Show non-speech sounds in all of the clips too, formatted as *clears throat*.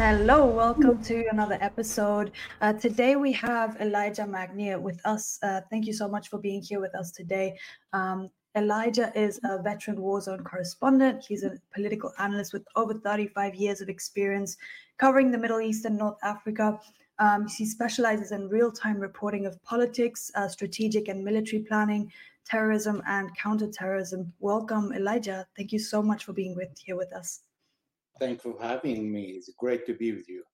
Hello, welcome to another episode. Uh, today we have Elijah Magnier with us. Uh, thank you so much for being here with us today. Um, Elijah is a veteran war zone correspondent. He's a political analyst with over 35 years of experience covering the Middle East and North Africa. Um, he specializes in real time reporting of politics, uh, strategic and military planning, terrorism, and counterterrorism. Welcome, Elijah. Thank you so much for being with here with us. Thanks for having me. It's great to be with you.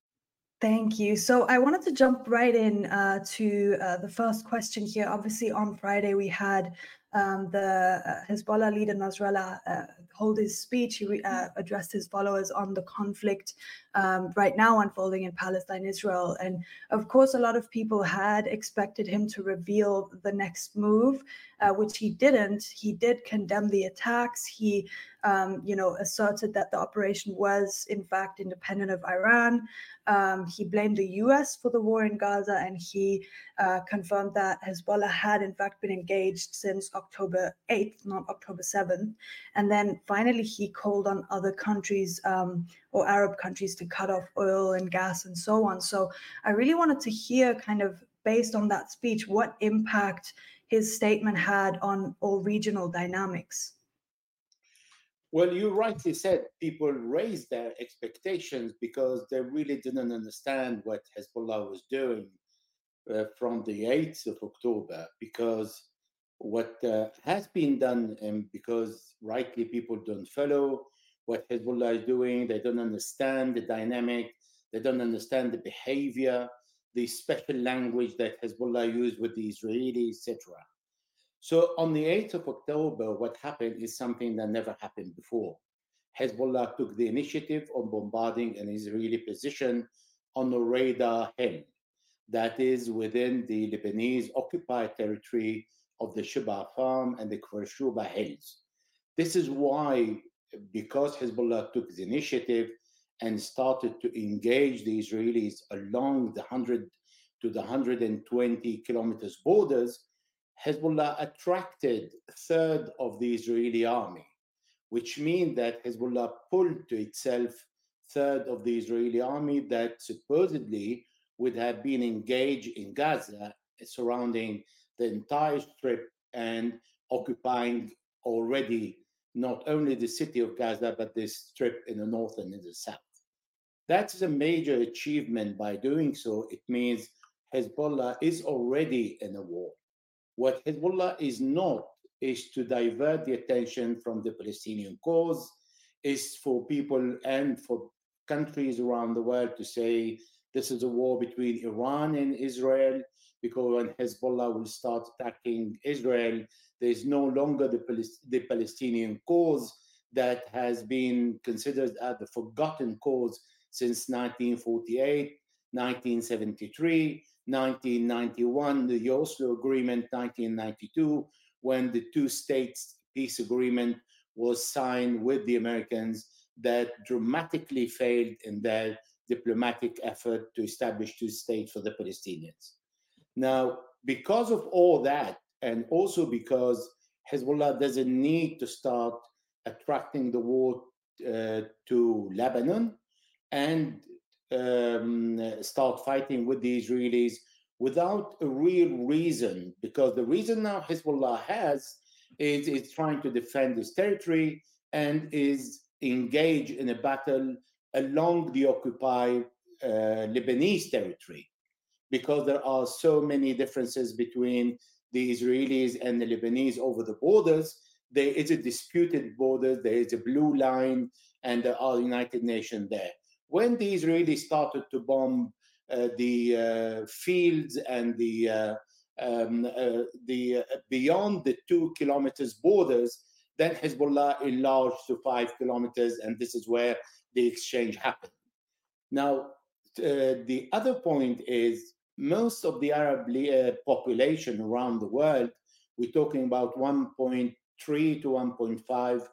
Thank you. So I wanted to jump right in uh, to uh, the first question here. Obviously, on Friday we had um, the uh, Hezbollah leader Nasrallah uh, hold his speech. He uh, addressed his followers on the conflict um, right now unfolding in Palestine, Israel. And of course, a lot of people had expected him to reveal the next move, uh, which he didn't. He did condemn the attacks. He, um, you know, asserted that the operation was in fact independent of Iran. Um, he blamed the U.S. for the war in Gaza, and he uh, confirmed that Hezbollah had in fact been engaged since October 8th, not October 7th. And then finally, he called on other countries um, or Arab countries to cut off oil and gas and so on. So I really wanted to hear, kind of based on that speech, what impact his statement had on all regional dynamics. Well, you rightly said people raised their expectations because they really didn't understand what Hezbollah was doing uh, from the 8th of October. Because what uh, has been done, and because rightly people don't follow what Hezbollah is doing, they don't understand the dynamic, they don't understand the behavior, the special language that Hezbollah used with the Israelis, etc. So on the 8th of October, what happened is something that never happened before. Hezbollah took the initiative of bombarding an Israeli position on the Radar Hill, that is within the Lebanese occupied territory of the Shibaa Farm and the Kfar Hills. This is why, because Hezbollah took the initiative and started to engage the Israelis along the 100 to the 120 kilometers borders, Hezbollah attracted a third of the Israeli army, which means that Hezbollah pulled to itself third of the Israeli army that supposedly would have been engaged in Gaza surrounding the entire strip and occupying already not only the city of Gaza, but this strip in the north and in the south. That's a major achievement by doing so. It means Hezbollah is already in a war. What Hezbollah is not is to divert the attention from the Palestinian cause, is for people and for countries around the world to say this is a war between Iran and Israel, because when Hezbollah will start attacking Israel, there is no longer the, the Palestinian cause that has been considered as the forgotten cause since 1948, 1973, 1991, the Oslo Agreement, 1992, when the two states peace agreement was signed with the Americans that dramatically failed in their diplomatic effort to establish two states for the Palestinians. Now, because of all that, and also because Hezbollah doesn't need to start attracting the war uh, to Lebanon and um, start fighting with the Israelis without a real reason, because the reason now Hezbollah has is it's trying to defend its territory and is engaged in a battle along the occupied uh, Lebanese territory because there are so many differences between the Israelis and the Lebanese over the borders. There is a disputed border, there is a blue line, and there are United Nations there. When the Israelis started to bomb uh, the uh, fields and the uh, um, uh, the uh, beyond the two kilometers borders, then Hezbollah enlarged to five kilometers, and this is where the exchange happened. Now, uh, the other point is most of the Arab uh, population around the world, we're talking about 1.3 to 1.5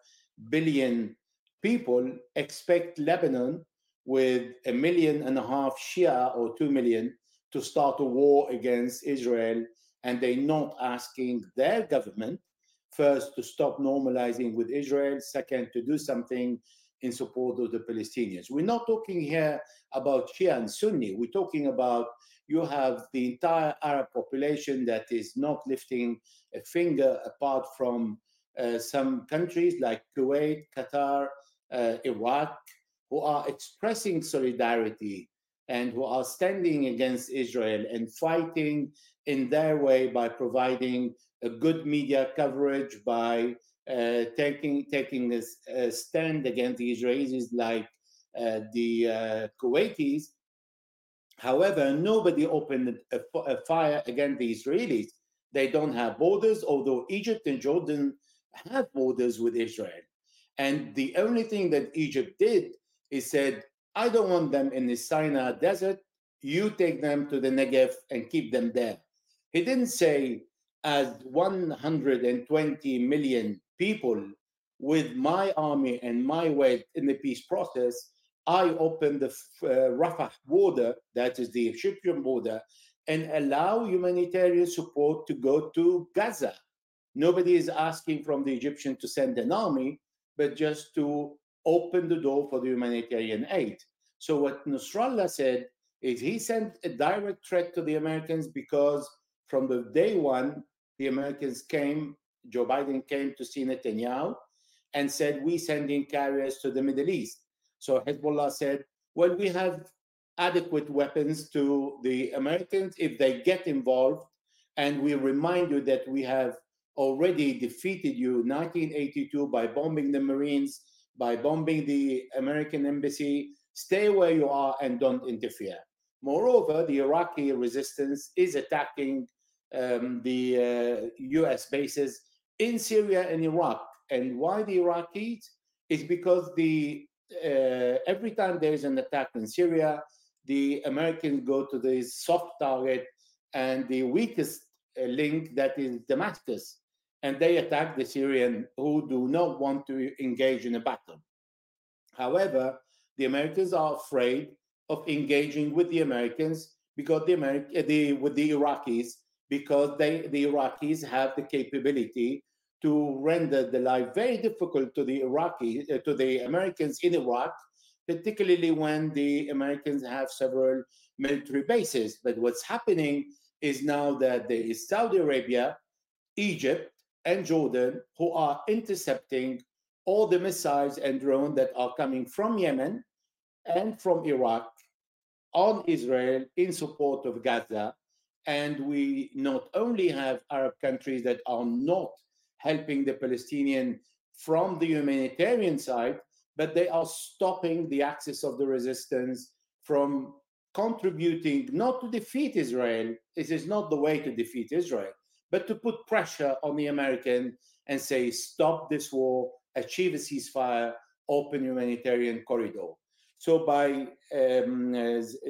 billion people, expect Lebanon with a million and a half Shia or 2 million to start a war against Israel. And they're not asking their government, first, to stop normalizing with Israel, second, to do something in support of the Palestinians. We're not talking here about Shia and Sunni. We're talking about you have the entire Arab population that is not lifting a finger apart from uh, some countries like Kuwait, Qatar, uh, Iraq, who are expressing solidarity and who are standing against Israel and fighting in their way by providing a good media coverage, by uh, taking taking a, a, stand against the Israelis like uh, the uh, Kuwaitis. However, nobody opened a, a, fire against the Israelis. They don't have borders, although Egypt and Jordan have borders with Israel. And the only thing that Egypt did is said, I don't want them in the Sinai desert. You take them to the Negev and keep them there. He didn't say, as 120 million people with my army and my weight in the peace process, I open the uh, Rafah border, that is the Egyptian border, and allow humanitarian support to go to Gaza. Nobody is asking from the Egyptian to send an army, but just to open the door for the humanitarian aid. So what Nasrallah said is he sent a direct threat to the Americans because from the day one, the Americans came, Joe Biden came to see Netanyahu and said, we sending carriers to the Middle East. So Hezbollah said, well, we have adequate weapons to the Americans if they get involved. And we remind you that we have already defeated you 1982 by bombing the Marines, by bombing the American embassy. Stay where you are and don't interfere. Moreover, the Iraqi resistance is attacking um, the uh, US bases in Syria and Iraq. And why the Iraqis? Is because the uh, every time there is an attack in Syria, the Americans go to the soft target and the weakest uh, link that is Damascus and they attack the Syrian who do not want to engage in a battle. However, the Americans are afraid of engaging with the Americans because the Ameri- the with the Iraqis because they the Iraqis have the capability to render the life very difficult to the Iraqi uh, to the Americans in Iraq, particularly when the Americans have several military bases. But what's happening is now that there is Saudi Arabia, Egypt, and Jordan who are intercepting all the missiles and drones that are coming from Yemen and from Iraq on Israel in support of Gaza. And we not only have Arab countries that are not helping the Palestinian from the humanitarian side, but they are stopping the access of the resistance from contributing not to defeat Israel. This is not the way to defeat Israel but to put pressure on the American and say, stop this war, achieve a ceasefire, open humanitarian corridor. So by um,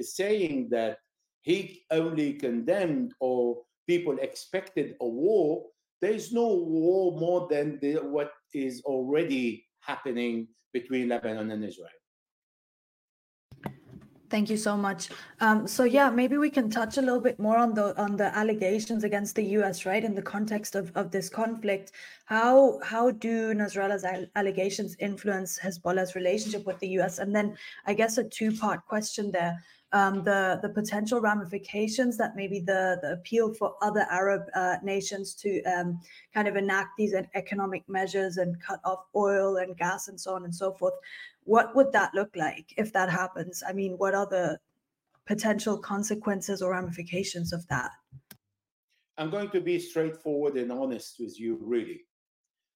saying that he only condemned or people expected a war, there is no war more than the, what is already happening between Lebanon and Israel. Thank you so much. Um, so yeah, maybe we can touch a little bit more on the on the allegations against the U.S. right in the context of, of this conflict. How how do Nasrallah's allegations influence Hezbollah's relationship with the U.S. And then I guess a two part question there. Um, the the potential ramifications that maybe the the appeal for other Arab uh, nations to um, kind of enact these economic measures and cut off oil and gas and so on and so forth what would that look like if that happens? I mean, what are the potential consequences or ramifications of that? I'm going to be straightforward and honest with you, really.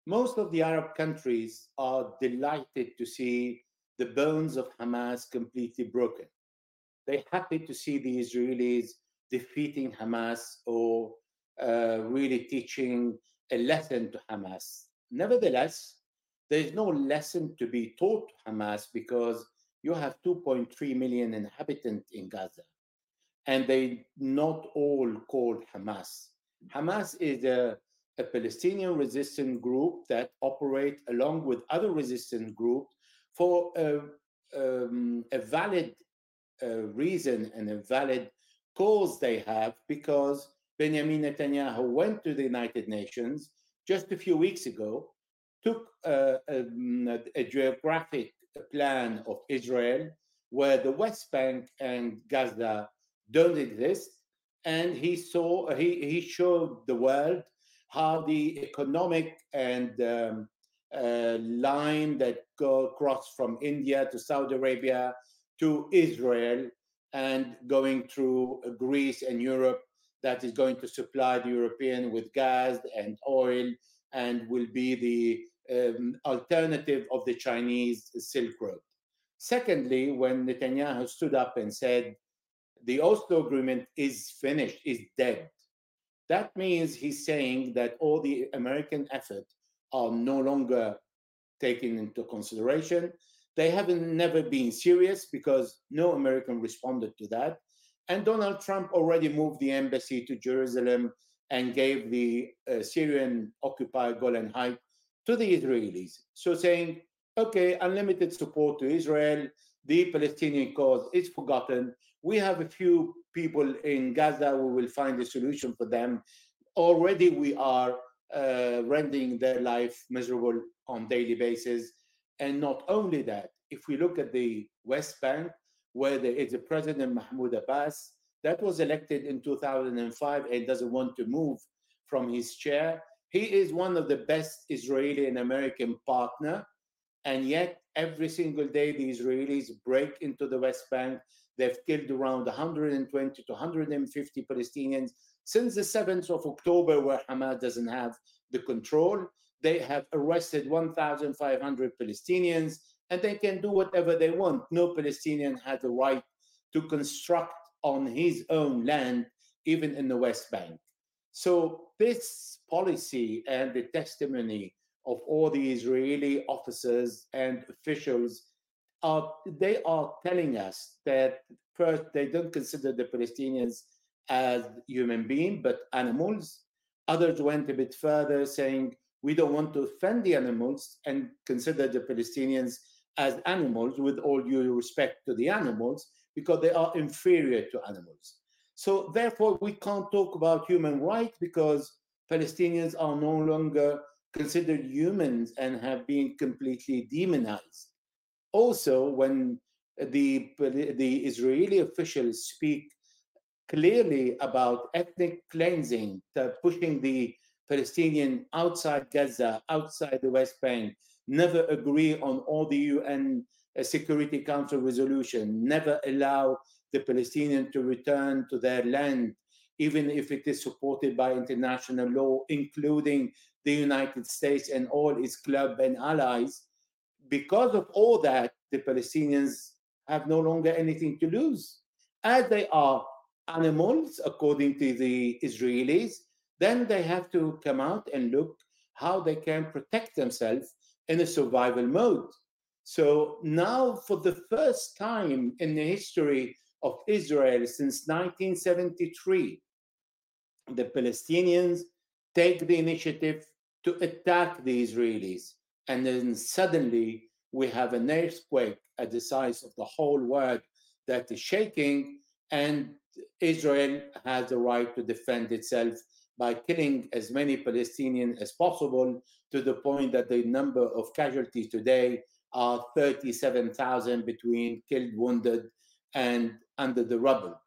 Most of the Arab countries are delighted to see the bones of Hamas completely broken. They're happy to see the Israelis defeating Hamas or uh, really teaching a lesson to Hamas. Nevertheless, there is no lesson to be taught to Hamas because you have 2.3 million inhabitants in Gaza, and they not all called Hamas. Hamas is a, a Palestinian resistance group that operate along with other resistance groups for a, um, a valid uh, reason and a valid cause they have because Benjamin Netanyahu went to the United Nations just a few weeks ago took a, a, a geographic plan of Israel, where the West Bank and Gaza don't exist. And he saw, he, he showed the world how the economic and um, uh, line that go across from India to Saudi Arabia to Israel and going through Greece and Europe that is going to supply the European with gas and oil and will be the um, alternative of the Chinese Silk Road. Secondly, when Netanyahu stood up and said the Oslo Agreement is finished, is dead, that means he's saying that all the American effort are no longer taken into consideration. They haven't never been serious because no American responded to that. And Donald Trump already moved the embassy to Jerusalem and gave the uh, Syrian occupied Golan Heights to the Israelis. So saying, okay, unlimited support to Israel, the Palestinian cause is forgotten. We have a few people in Gaza, we will find a solution for them. Already we are uh, rendering their life miserable on daily basis. And not only that, if we look at the West Bank, where there is a President Mahmoud Abbas that was elected in 2005 and doesn't want to move from his chair. He is one of the best Israeli and American partner, and yet every single day the Israelis break into the West Bank. They've killed around 120 to 150 Palestinians since the 7th of October, where Hamas doesn't have the control. They have arrested 1,500 Palestinians and they can do whatever they want. No Palestinian has the right to construct on his own land, even in the West Bank. So, this policy and the testimony of all the Israeli officers and officials are they are telling us that first they don't consider the Palestinians as human beings but animals. Others went a bit further, saying we don't want to offend the animals and consider the Palestinians as animals, with all due respect to the animals, because they are inferior to animals. So therefore, we can't talk about human rights because Palestinians are no longer considered humans and have been completely demonized. Also, when the, the Israeli officials speak clearly about ethnic cleansing, pushing the Palestinian outside Gaza, outside the West Bank, never agree on all the UN uh, Security Council resolution, never allow the Palestinians to return to their land, even if it is supported by international law, including the United States and all its club and allies. Because of all that, the Palestinians have no longer anything to lose. As they are animals, according to the Israelis, then they have to come out and look how they can protect themselves in a survival mode. So now, for the first time in the history of Israel since 1973, the Palestinians take the initiative to attack the Israelis. And then suddenly we have an earthquake at the size of the whole world that is shaking, and Israel has the right to defend itself by killing as many Palestinians as possible to the point that the number of casualties today are 37,000 between killed, wounded, and under the rubble.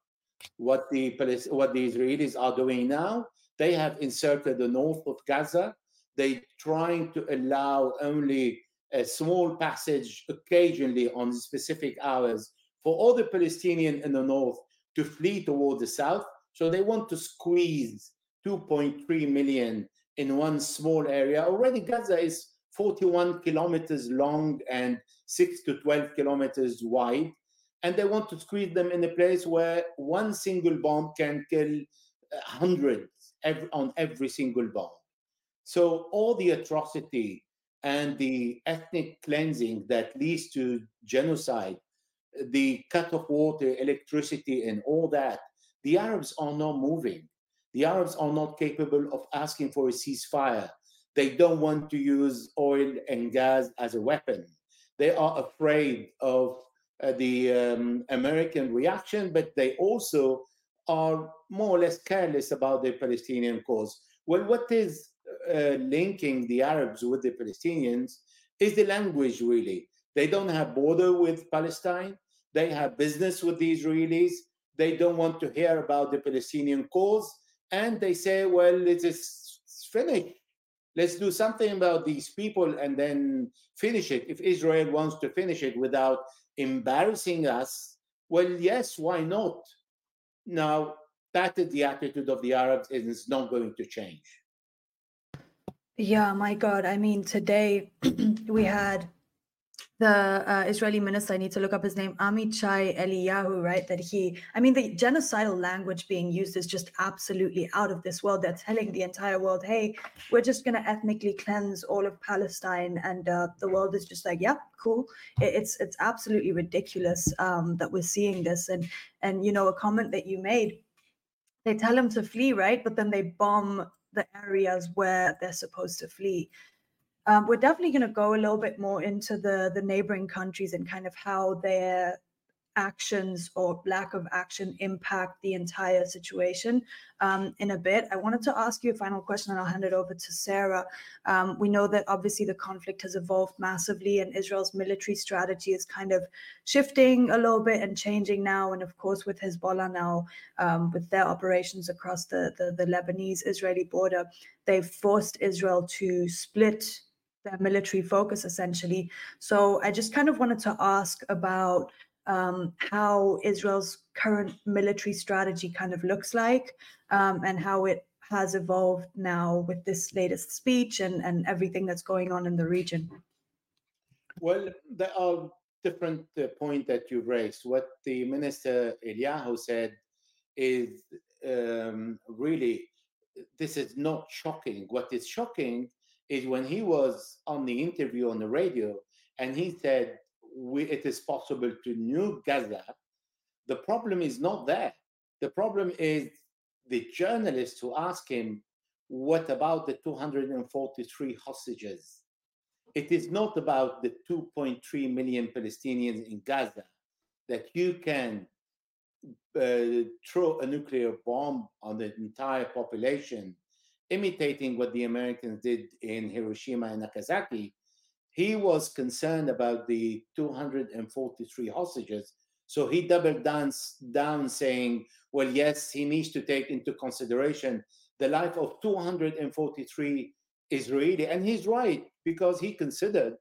What the, what the Israelis are doing now, they have encircled the north of Gaza. They're trying to allow only a small passage occasionally on specific hours for all the Palestinians in the north to flee toward the south. So they want to squeeze 2.3 million in one small area. Already, Gaza is 41 kilometers long and 6 to 12 kilometers wide. And they want to squeeze them in a place where one single bomb can kill uh, hundreds on every single bomb. So, all the atrocity and the ethnic cleansing that leads to genocide, the cut of water, electricity, and all that, the Arabs are not moving. The Arabs are not capable of asking for a ceasefire. They don't want to use oil and gas as a weapon. They are afraid of uh, the um, American reaction, but they also are more or less careless about the Palestinian cause. Well, what is uh, linking the Arabs with the Palestinians is the language, really. They don't have border with Palestine. They have business with the Israelis. They don't want to hear about the Palestinian cause. And they say, well, it is finished. Let's do something about these people and then finish it. If Israel wants to finish it without embarrassing us, well, yes, why not? Now, that is the attitude of the Arabs, and it's not going to change. Yeah, my God. I mean, today *clears throat* we had the uh, Israeli minister, I need to look up his name, Amichai Eliyahu, right? That he, I mean, the genocidal language being used is just absolutely out of this world. They're telling the entire world, hey, we're just going to ethnically cleanse all of Palestine. And uh, the world is just like, yeah, cool. It, it's it's absolutely ridiculous um, that we're seeing this. And, and, you know, a comment that you made, they tell them to flee, right? But then they bomb the areas where they're supposed to flee. Um, we're definitely going to go a little bit more into the the neighboring countries and kind of how their actions or lack of action impact the entire situation um, in a bit. I wanted to ask you a final question and I'll hand it over to Sarah. Um, we know that obviously the conflict has evolved massively and Israel's military strategy is kind of shifting a little bit and changing now. And of course, with Hezbollah now, um, with their operations across the, the, the Lebanese Israeli border, they've forced Israel to split their military focus essentially. So I just kind of wanted to ask about um, how Israel's current military strategy kind of looks like um, and how it has evolved now with this latest speech and, and everything that's going on in the region. Well, there are different uh, points that you raised. What the minister Eliyahu said is um, really, this is not shocking. What is shocking is when he was on the interview on the radio and he said, it is possible to nuke Gaza. The problem is not that. The problem is the journalists who ask him, what about the 243 hostages? It is not about the 2.3 million Palestinians in Gaza that you can uh, throw a nuclear bomb on the entire population imitating what the Americans did in Hiroshima and Nagasaki, he was concerned about the 243 hostages. So he doubled down, down saying, well, yes, he needs to take into consideration the life of 243 Israeli. And he's right, because he considered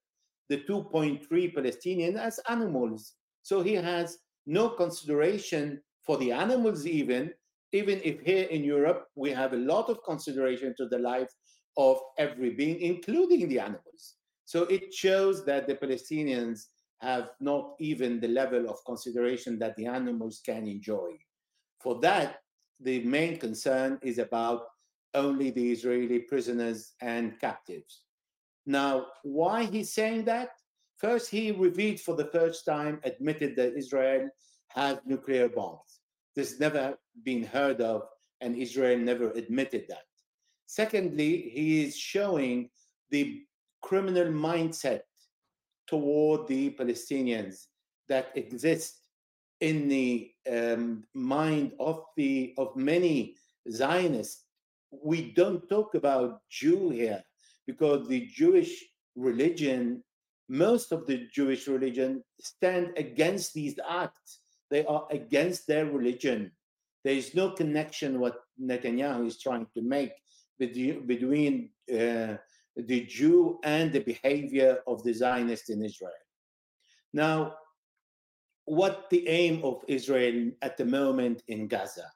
the 2.3 Palestinians as animals. So he has no consideration for the animals, even, even if here in Europe we have a lot of consideration to the life of every being, including the animals. So it shows that the Palestinians have not even the level of consideration that the animals can enjoy. For that, the main concern is about only the Israeli prisoners and captives. Now, why he's saying that? First, he revealed for the first time, admitted that Israel has nuclear bombs. This never been heard of, and Israel never admitted that. Secondly, he is showing the criminal mindset toward the Palestinians that exists in the um, mind of the of many Zionists. We don't talk about Jew here because the Jewish religion, most of the Jewish religion, stand against these acts they are against their religion. There is no connection what Netanyahu is trying to make between uh, the Jew and the behavior of the Zionists in Israel. Now, what the aim of Israel at the moment in Gaza?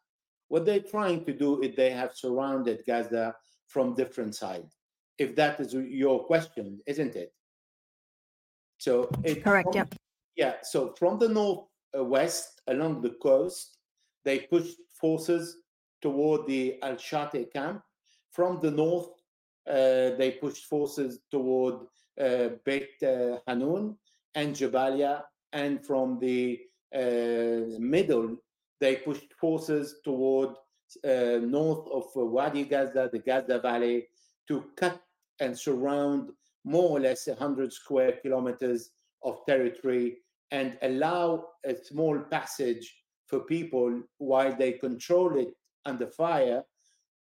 What they're trying to do is they have surrounded Gaza from different sides. If that is your question, isn't it? So it, correct. From, yeah. Yeah. So from the north west along the coast. They pushed forces toward the Al Shati camp. From the north, uh, they pushed forces toward uh, Beit uh, Hanun and Jabalia. And from the uh, middle, they pushed forces toward uh, north of Wadi Gaza, the Gaza Valley, to cut and surround more or less 100 square kilometers of territory and allow a small passage for people while they control it under fire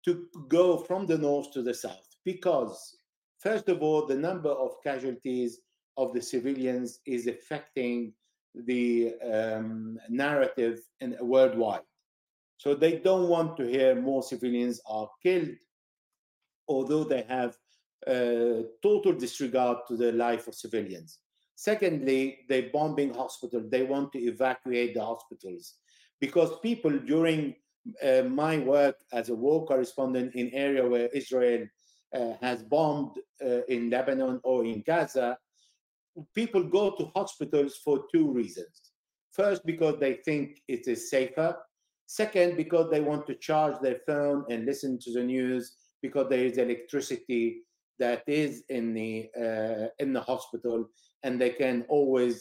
to go from the north to the south. Because, first of all, the number of casualties of the civilians is affecting the um, narrative in, worldwide. So they don't want to hear more civilians are killed, although they have uh, total disregard to the life of civilians. Secondly, they bombing hospitals. They want to evacuate the hospitals because people during uh, my work as a war correspondent in area where Israel uh, has bombed uh, in Lebanon or in Gaza, people go to hospitals for two reasons. First, because they think it is safer. Second, because they want to charge their phone and listen to the news because there is electricity that is in the uh, in the hospital, and they can always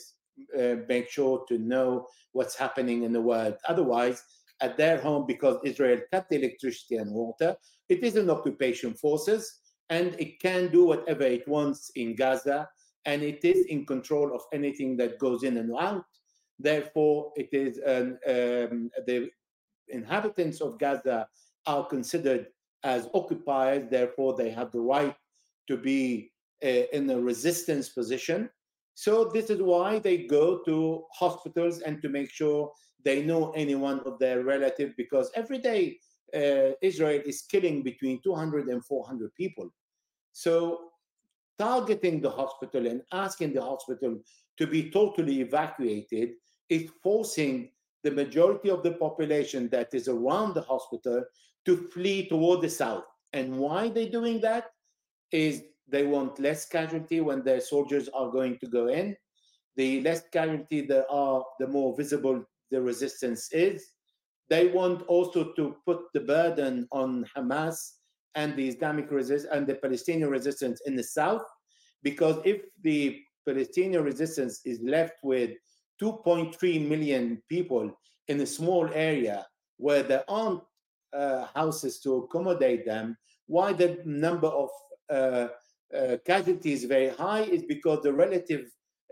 uh, make sure to know what's happening in the world. Otherwise, at their home, because Israel cut the electricity and water, it is an occupation forces, and it can do whatever it wants in Gaza and it is in control of anything that goes in and out. Therefore, it is um, the inhabitants of Gaza are considered as occupiers. Therefore, they have the right to be uh, in a resistance position. So this is why they go to hospitals and to make sure they know anyone of their relative because every day uh, Israel is killing between 200 and 400 people. So targeting the hospital and asking the hospital to be totally evacuated is forcing the majority of the population that is around the hospital to flee toward the south. And why they're doing that is they want less casualty when their soldiers are going to go in. The less casualty there are, the more visible the resistance is. They want also to put the burden on Hamas and the Islamic resist and the Palestinian resistance in the south, because if the Palestinian resistance is left with 2.3 million people in a small area where there aren't uh, houses to accommodate them, why the number of uh, uh, casualties very high is because the relative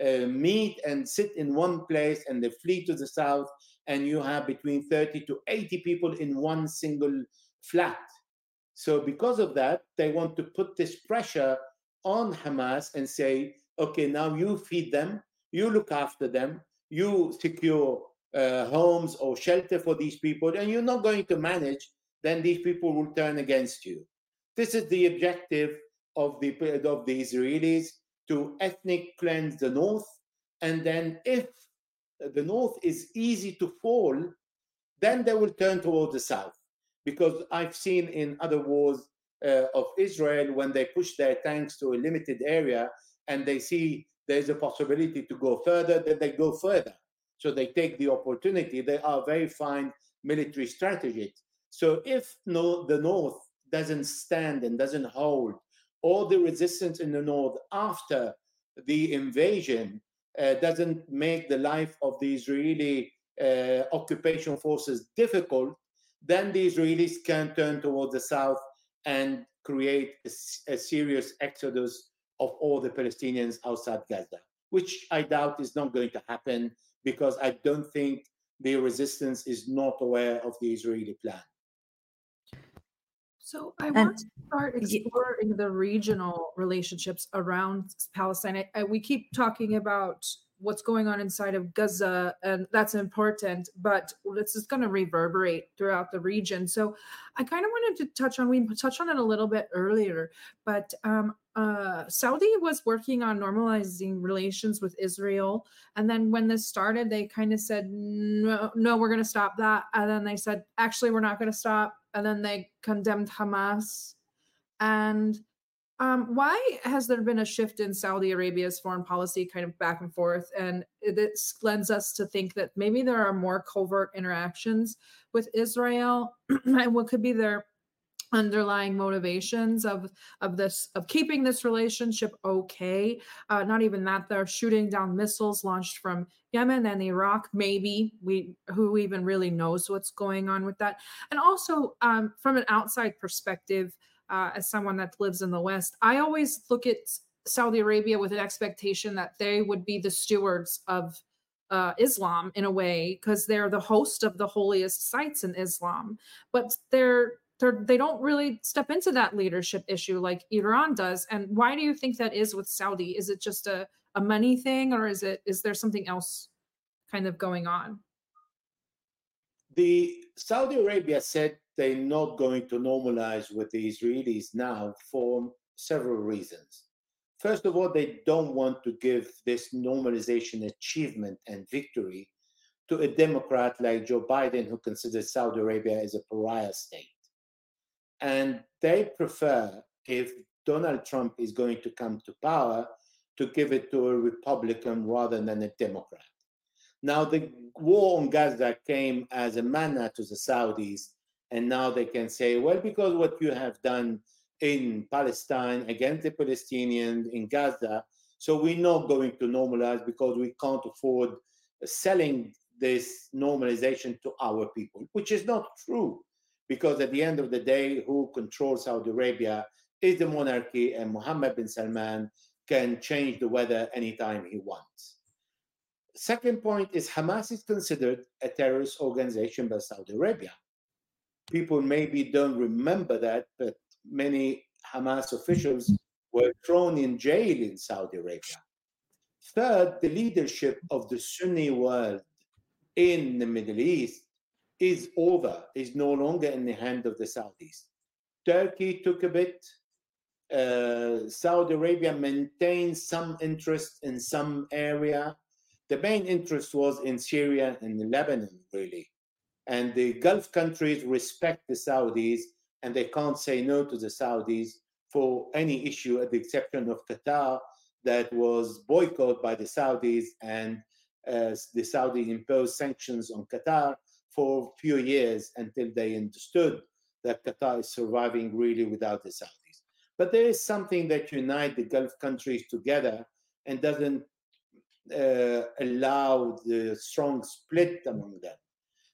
uh, meet and sit in one place and they flee to the south and you have between 30 to 80 people in one single flat so because of that, they want to put this pressure on Hamas and say, okay, now you feed them, you look after them, you secure uh, homes or shelter for these people, and you're not going to manage, then these people will turn against you. This is the objective of the of the Israelis to ethnic cleanse the north, and then if the north is easy to fall, then they will turn towards the south because I've seen in other wars uh, of Israel when they push their tanks to a limited area and they see there's a possibility to go further, then they go further. So they take the opportunity. They are very fine military strategists. So if no, the North doesn't stand and doesn't hold, all the resistance in the North after the invasion uh, doesn't make the life of the Israeli uh, occupation forces difficult, then the Israelis can turn towards the south and create a, a, serious exodus of all the Palestinians outside Gaza, which I doubt is not going to happen because I don't think the resistance is not aware of the Israeli plan. So I want to start exploring the regional relationships around Palestine. I, I, we keep talking about what's going on inside of Gaza, and that's important, but this is going to reverberate throughout the region. So I kind of wanted to touch on, we touched on it a little bit earlier, but um, uh, Saudi was working on normalizing relations with Israel. And then when this started, they kind of said, no, no, we're going to stop that. And then they said, actually, we're not going to stop. And then they condemned Hamas. And um, why has there been a shift in Saudi Arabia's foreign policy kind of back and forth? And this lends us to think that maybe there are more covert interactions with Israel *clears throat* and what could be their underlying motivations of of this of keeping this relationship okay. Uh, not even that they're shooting down missiles launched from yemen and iraq. Maybe we who even really knows what's going on with that. And also um, from an outside perspective uh, as someone that lives in the West, I always look at Saudi Arabia with an expectation that they would be the stewards of uh, Islam in a way because they're the host of the holiest sites in Islam, but they're they're they don't really step into that leadership issue like Iran does. And why do you think that is with Saudi? Is it just a a money thing or is it is there something else kind of going on? The Saudi Arabia said they're not going to normalize with the Israelis now for several reasons. First of all, they don't want to give this normalization achievement and victory to a Democrat like Joe Biden, who considers Saudi Arabia as a pariah state. And they prefer, if Donald Trump is going to come to power, to give it to a Republican rather than a Democrat. Now, the war on Gaza came as a manna to the Saudis, and now they can say, well, because what you have done in Palestine against the Palestinians in Gaza, so we're not going to normalize because we can't afford selling this normalization to our people, which is not true, because at the end of the day, who controls Saudi Arabia is the monarchy, and Mohammed bin Salman can change the weather anytime he wants. Second point is Hamas is considered a terrorist organization by Saudi Arabia. People maybe don't remember that, but many Hamas officials were thrown in jail in Saudi Arabia. Third, the leadership of the Sunni world in the Middle East is over, is no longer in the hand of the Saudis. Turkey took a bit. Uh, Saudi Arabia maintained some interest in some area. The main interest was in Syria and Lebanon, really. And the Gulf countries respect the Saudis and they can't say no to the Saudis for any issue, at the exception of Qatar, that was boycotted by the Saudis and uh, the Saudi imposed sanctions on Qatar for a few years until they understood that Qatar is surviving really without the Saudis. But there is something that unites the Gulf countries together and doesn't uh, allow the strong split among them.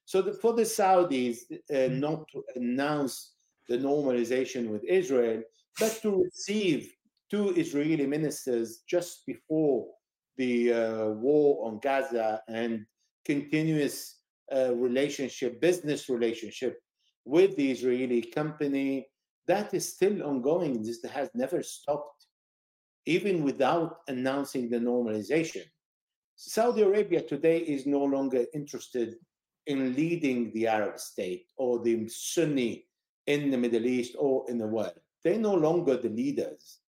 So the, for the Saudis uh, not to announce the normalization with Israel, but to receive two Israeli ministers just before the uh, war on Gaza and continuous relationship, business relationship with the Israeli company, that is still ongoing. This has never stopped, even without announcing the normalization. Saudi Arabia today is no longer interested in leading the Arab state or the Sunni in the Middle East or in the world. They're no longer the leaders.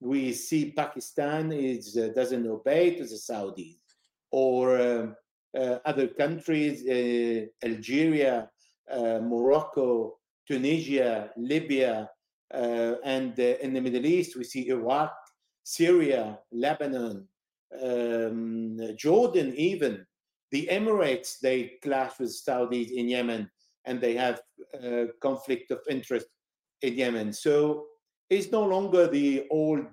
We see Pakistan is, uh, doesn't obey to the Saudis, or uh, other countries, uh, Algeria, uh, Morocco, Tunisia, Libya, uh, and in the Middle East, we see Iraq, Syria, Lebanon, um, Jordan, even the Emirates. They clash with Saudis in Yemen and they have uh, conflict of interest in Yemen. So it's no longer the old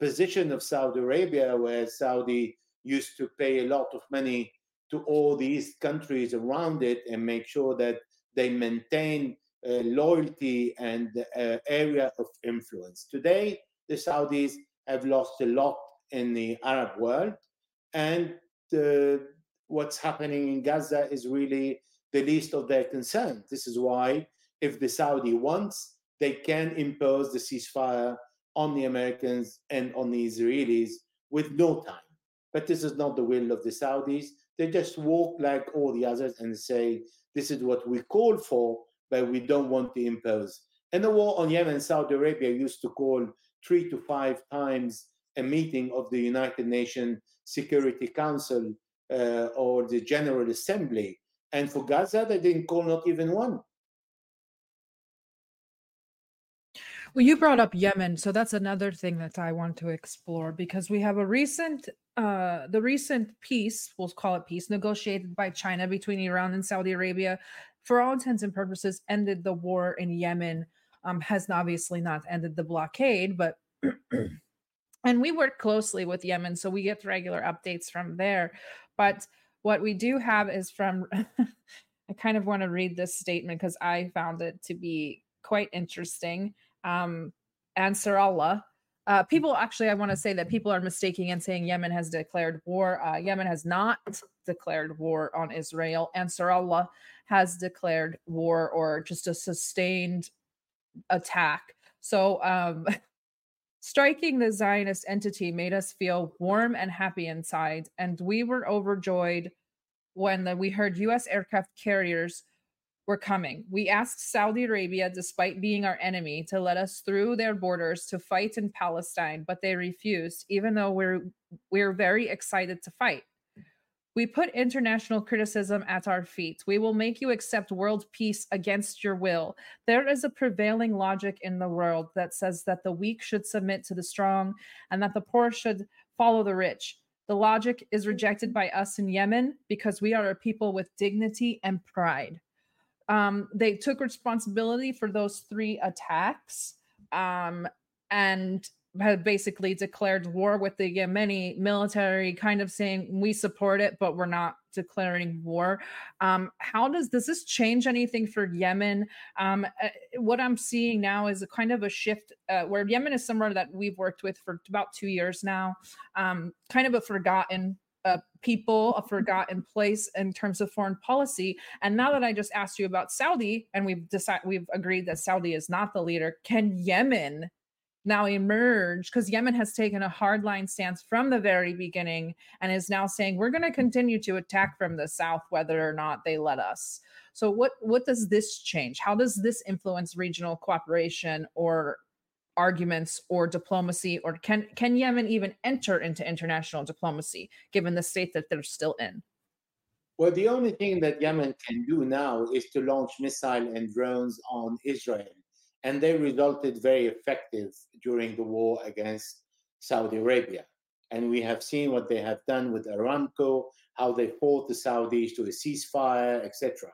position of Saudi Arabia, where Saudi used to pay a lot of money to all these countries around it and make sure that they maintain uh, loyalty and uh, area of influence. Today, the Saudis have lost a lot in the Arab world, and uh, what's happening in Gaza is really the least of their concern. This is why, if the Saudi wants, they can impose the ceasefire on the Americans and on the Israelis with no time. But this is not the will of the Saudis. They just walk like all the others and say, this is what we call for, but we don't want to impose. And the war on Yemen, Saudi Arabia used to call three to five times a meeting of the United Nations Security Council uh, or the General Assembly and for Gaza, they didn't call not even one. Well, you brought up Yemen, so that's another thing that I want to explore because we have a recent, uh, the recent peace, we'll call it peace, negotiated by China between Iran and Saudi Arabia, for all intents and purposes, ended the war in Yemen. Um, has obviously not ended the blockade, but *clears throat* and we work closely with Yemen, so we get regular updates from there. But what we do have is from, *laughs* I kind of want to read this statement because I found it to be quite interesting. Um, Ansarallah. Uh, people actually, I want to say that people are mistaking and saying Yemen has declared war. Uh, Yemen has not declared war on Israel. Ansarallah has declared war or just a sustained attack. So, um, *laughs* striking the Zionist entity made us feel warm and happy inside, and we were overjoyed when the, we heard U.S. aircraft carriers were coming. We asked Saudi Arabia, despite being our enemy, to let us through their borders to fight in Palestine, but they refused, even though we're we're very excited to fight. We put international criticism at our feet. We will make you accept world peace against your will. There is a prevailing logic in the world that says that the weak should submit to the strong and that the poor should follow the rich. The logic is rejected by us in Yemen because we are a people with dignity and pride. Um, they took responsibility for those three attacks. Um, and have basically declared war with the Yemeni military, kind of saying we support it, but we're not declaring war. Um, how does does this change anything for Yemen? Um, uh, what I'm seeing now is a kind of a shift uh, where Yemen is somewhere that we've worked with for about two years now, um, kind of a forgotten uh, people, a forgotten place in terms of foreign policy. And now that I just asked you about Saudi, and we've decided we've agreed that Saudi is not the leader, can Yemen now emerge because Yemen has taken a hardline stance from the very beginning and is now saying we're going to continue to attack from the south whether or not they let us. So what what does this change? How does this influence regional cooperation or arguments or diplomacy or can can Yemen even enter into international diplomacy given the state that they're still in? Well, the only thing that Yemen can do now is to launch missile and drones on Israel and they resulted very effective during the war against Saudi Arabia. And we have seen what they have done with Aramco, how they fought the Saudis to a ceasefire, etc.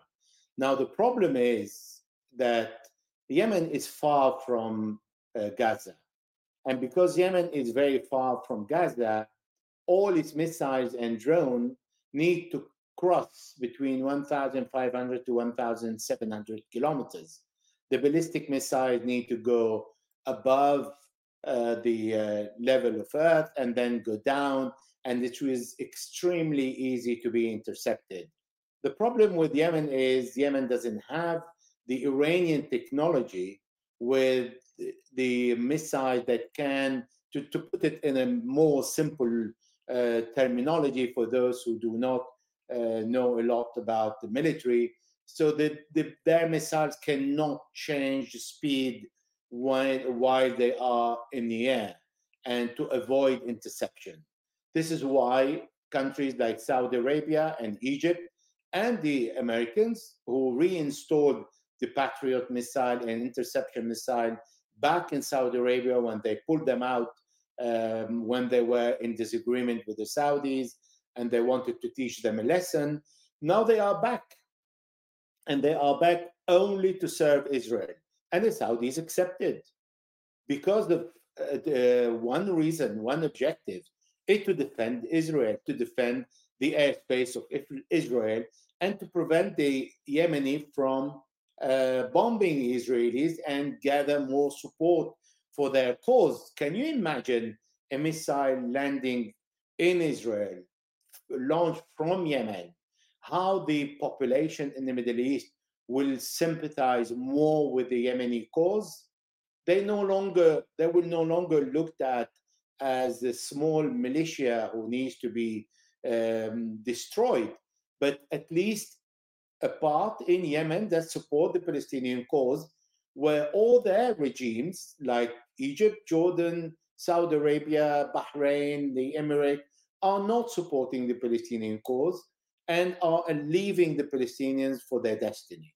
Now, the problem is that Yemen is far from uh, Gaza. And because Yemen is very far from Gaza, all its missiles and drones need to cross between 1,500 to 1,700 kilometers the ballistic missiles need to go above uh, the uh, level of Earth and then go down, and it was extremely easy to be intercepted. The problem with Yemen is Yemen doesn't have the Iranian technology with the missile that can, to, to put it in a more simple uh, terminology for those who do not uh, know a lot about the military, so the, the, their missiles cannot change speed while, while they are in the air and to avoid interception. This is why countries like Saudi Arabia and Egypt and the Americans who reinstalled the Patriot missile and interception missile back in Saudi Arabia when they pulled them out um, when they were in disagreement with the Saudis and they wanted to teach them a lesson. Now they are back and they are back only to serve Israel. And the Saudis accepted because the, uh, the one reason, one objective is to defend Israel, to defend the airspace of Israel, and to prevent the Yemeni from uh, bombing Israelis and gather more support for their cause. Can you imagine a missile landing in Israel, launched from Yemen, how the population in the Middle East will sympathize more with the Yemeni cause. They no longer they will no longer looked at as a small militia who needs to be um, destroyed, but at least a part in Yemen that support the Palestinian cause, where all their regimes like Egypt, Jordan, Saudi Arabia, Bahrain, the Emirates are not supporting the Palestinian cause and are leaving the Palestinians for their destiny.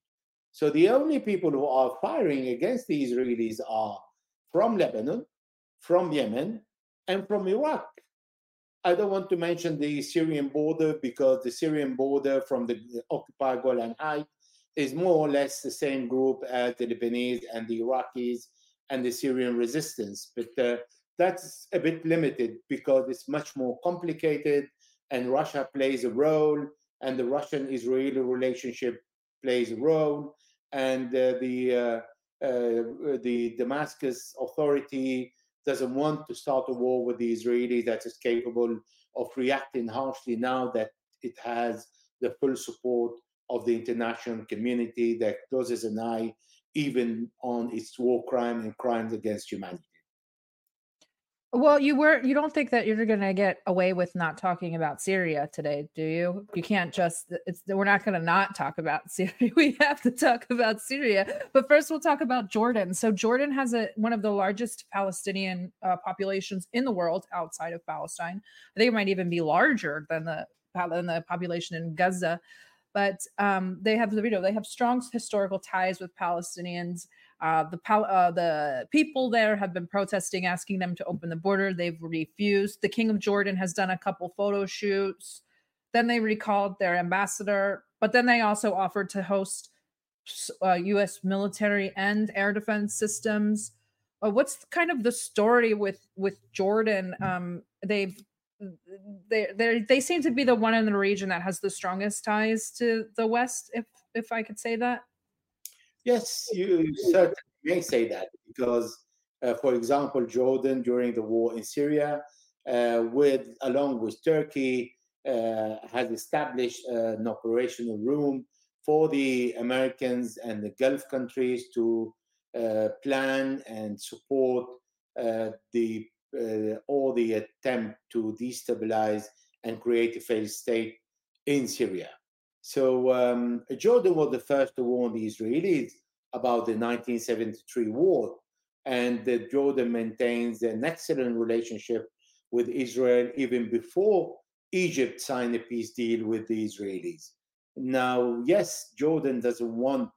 So the only people who are firing against the Israelis are from Lebanon, from Yemen, and from Iraq. I don't want to mention the Syrian border because the Syrian border from the occupied Golan Heights is more or less the same group as the Lebanese and the Iraqis and the Syrian resistance. But uh, that's a bit limited because it's much more complicated and Russia plays a role and the Russian Israeli relationship plays a role, and uh, the uh, uh, the Damascus Authority doesn't want to start a war with the Israelis that is capable of reacting harshly now that it has the full support of the international community that closes an eye even on its war crime and crimes against humanity. Well, you were you don't think that you're going to get away with not talking about Syria today, do you? You can't just it's we're not going to not talk about *laughs* Syria. We have to talk about Syria. But first we'll talk about Jordan. So Jordan has a one of the largest Palestinian uh, populations in the world outside of Palestine. I think it might even be larger than the than the population in Gaza. But um, they have the you know they have strong historical ties with Palestinians. Uh, the uh, the people there have been protesting, asking them to open the border. They've refused. The King of Jordan has done a couple photo shoots. Then they recalled their ambassador, but then they also offered to host uh, U.S. military and air defense systems. Uh, what's kind of the story with with Jordan? Um, they've they they they seem to be the one in the region that has the strongest ties to the West, if if I could say that. Yes, you certainly may say that because, uh, for example, Jordan during the war in Syria, uh, with along with Turkey, uh, has established uh, an operational room for the Americans and the Gulf countries to uh, plan and support uh, the all the attempt to destabilize and create a failed state in Syria. So um, Jordan was the first to warn the Israelis about the 1973 war, and that Jordan maintains an excellent relationship with Israel even before Egypt signed a peace deal with the Israelis. Now, yes, Jordan doesn't want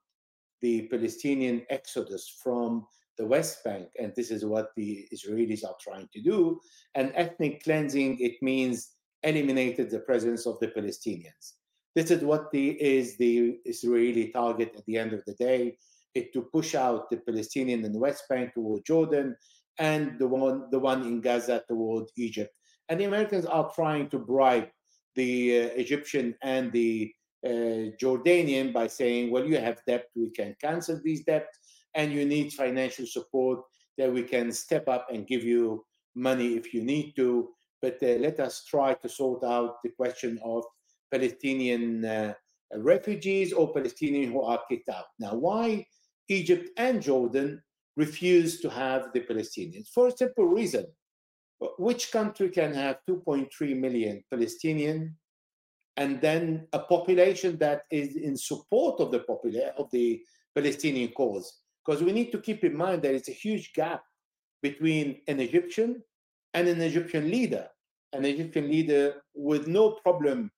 the Palestinian exodus from the West Bank, and this is what the Israelis are trying to do. And ethnic cleansing, it means eliminated the presence of the Palestinians. This is what the, is the Israeli target at the end of the day, is to push out the Palestinian in the West Bank toward Jordan and the one, the one in Gaza toward Egypt. And the Americans are trying to bribe the uh, Egyptian and the uh, Jordanian by saying, well, you have debt, we can cancel these debts, and you need financial support that we can step up and give you money if you need to. But uh, let us try to sort out the question of Palestinian uh, refugees or Palestinians who are kicked out. Now, why Egypt and Jordan refuse to have the Palestinians? For a simple reason. Which country can have 2.3 million Palestinian and then a population that is in support of the popula- of the Palestinian cause? Because we need to keep in mind there is a huge gap between an Egyptian and an Egyptian leader, an Egyptian leader with no problem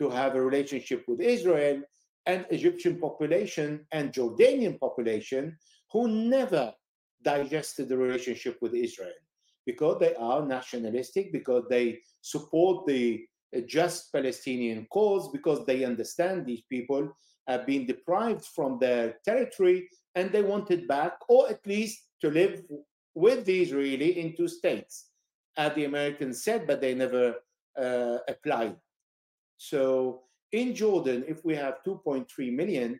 to have a relationship with Israel, and Egyptian population and Jordanian population who never digested the relationship with Israel because they are nationalistic, because they support the just Palestinian cause, because they understand these people have been deprived from their territory and they want it back, or at least to live with the Israeli in two states, as the Americans said, but they never uh, applied. So in Jordan, if we have 2.3 million,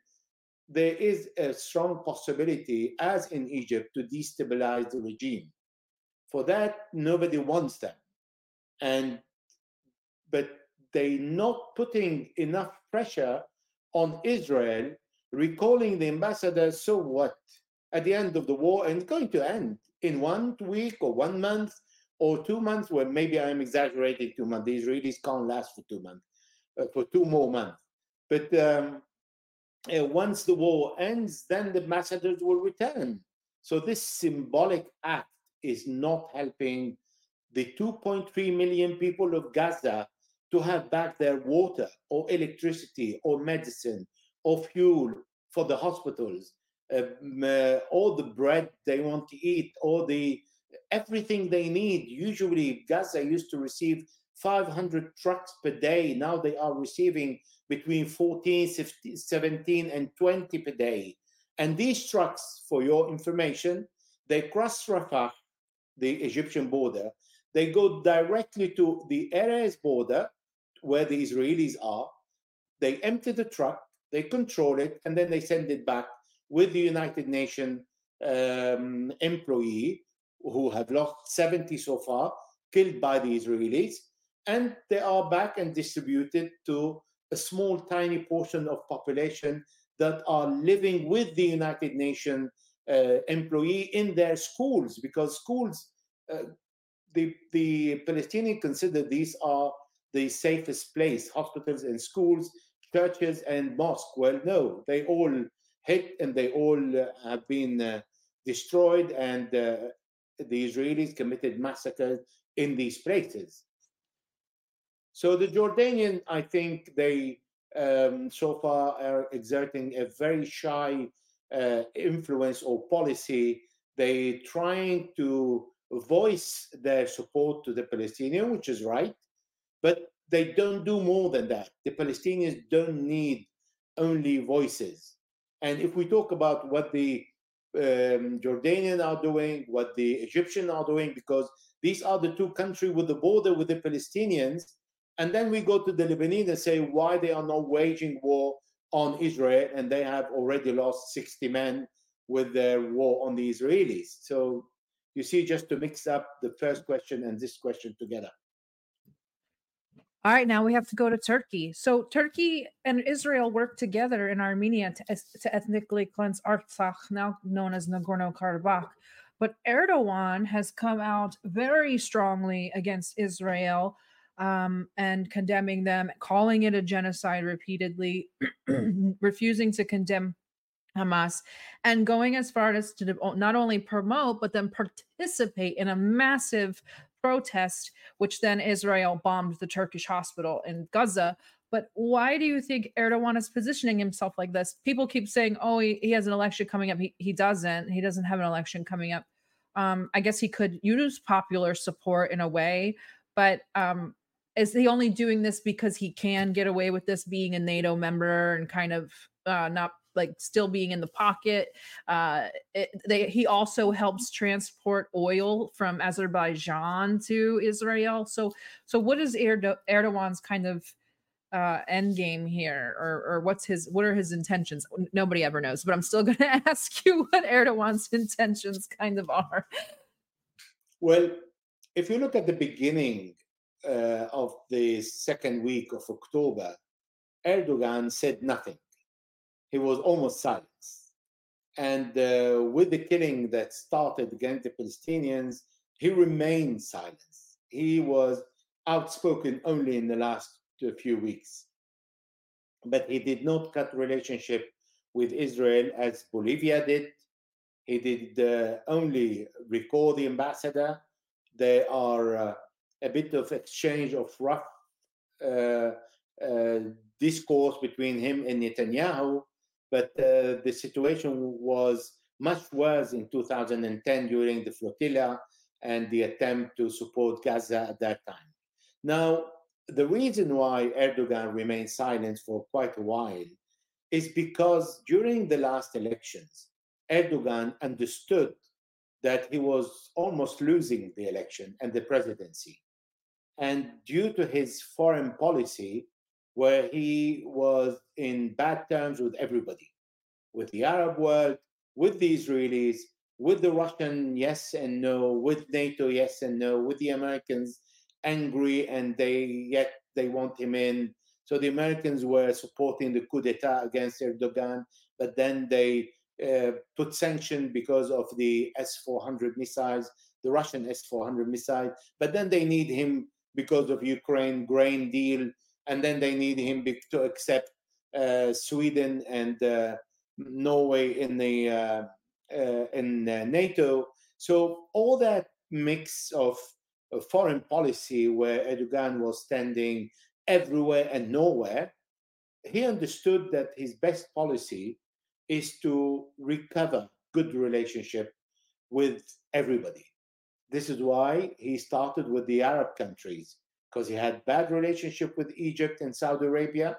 there is a strong possibility, as in Egypt, to destabilize the regime. For that, nobody wants them. And but they're not putting enough pressure on Israel, recalling the ambassador, so what? At the end of the war, and going to end in one week or one month or two months, well, maybe I'm exaggerating two months. The Israelis can't last for two months, for two more months. But um, uh, once the war ends, then the ambassadors will return. So this symbolic act is not helping the 2.3 million people of Gaza to have back their water or electricity or medicine or fuel for the hospitals, uh, uh, all the bread they want to eat, all the everything they need. Usually, Gaza used to receive 500 trucks per day. Now they are receiving between 14, 15, 17, and 20 per day. And these trucks, for your information, they cross Rafah the Egyptian border, they go directly to the Erez border where the Israelis are. They empty the truck, they control it, and then they send it back with the United Nations um, employee who have lost 70 so far, killed by the Israelis, and they are back and distributed to a small, tiny portion of population that are living with the United Nations uh, employee in their schools because schools uh, the, the Palestinians consider these are the safest place, hospitals and schools, churches and mosques. Well, no, they all hit and they all uh, have been uh, destroyed, and uh, the Israelis committed massacres in these places. So the Jordanian, I think they um, so far are exerting a very shy uh, influence or policy. They trying to voice their support to the Palestinian, which is right, but they don't do more than that. The Palestinians don't need only voices. And if we talk about what the um, Jordanian are doing, what the Egyptian are doing, because these are the two countries with the border with the Palestinians, and then we go to the Lebanese and say why they are not waging war on Israel, and they have already lost 60 men with their war on the Israelis. So you see, just to mix up the first question and this question together. All right, now we have to go to Turkey. So Turkey and Israel work together in Armenia to, to ethnically cleanse Artsakh, now known as Nagorno-Karabakh. But Erdogan has come out very strongly against Israel um, and condemning them, calling it a genocide repeatedly, *clears throat* refusing to condemn Hamas, and going as far as to not only promote but then participate in a massive protest, which then Israel bombed the Turkish hospital in Gaza. But why do you think Erdogan is positioning himself like this? People keep saying, oh, he, he has an election coming up. He, he doesn't. He doesn't have an election coming up. Um, I guess he could use popular support in a way, but um, is he only doing this because he can get away with this being a NATO member and kind of uh, not like still being in the pocket. Uh, it, they, he also helps transport oil from Azerbaijan to Israel. So, so what is Erdo- Erdogan's kind of uh, end game here, or, or what's his what are his intentions? Nobody ever knows, but I'm still going *laughs* to ask you what Erdogan's intentions kind of are. Well, if you look at the beginning uh, of the second week of October, Erdogan said nothing he was almost silent. And uh, with the killing that started against the Palestinians, he remained silent. He was outspoken only in the last few weeks. But he did not cut relationship with Israel as Bolivia did. He did uh, only recall the ambassador. There are uh, a bit of exchange of rough uh, uh, discourse between him and Netanyahu, but uh, the situation was much worse in 2010 during the flotilla and the attempt to support Gaza at that time. Now, the reason why Erdogan remained silent for quite a while is because during the last elections, Erdogan understood that he was almost losing the election and the presidency. And due to his foreign policy, where he was in bad terms with everybody, with the Arab world, with the Israelis, with the Russian, yes and no, with NATO, yes and no, with the Americans, angry, and they yet they want him in. So the Americans were supporting the coup d'état against Erdogan, but then they uh, put sanction because of the S-400 missiles, the Russian S-400 missile. But then they need him because of Ukraine grain deal, and then they need him to accept uh, Sweden and uh, Norway in the uh, uh, in uh, NATO. So all that mix of foreign policy, where Erdogan was standing everywhere and nowhere, he understood that his best policy is to recover good relationship with everybody. This is why he started with the Arab countries because he had bad relationship with Egypt and Saudi Arabia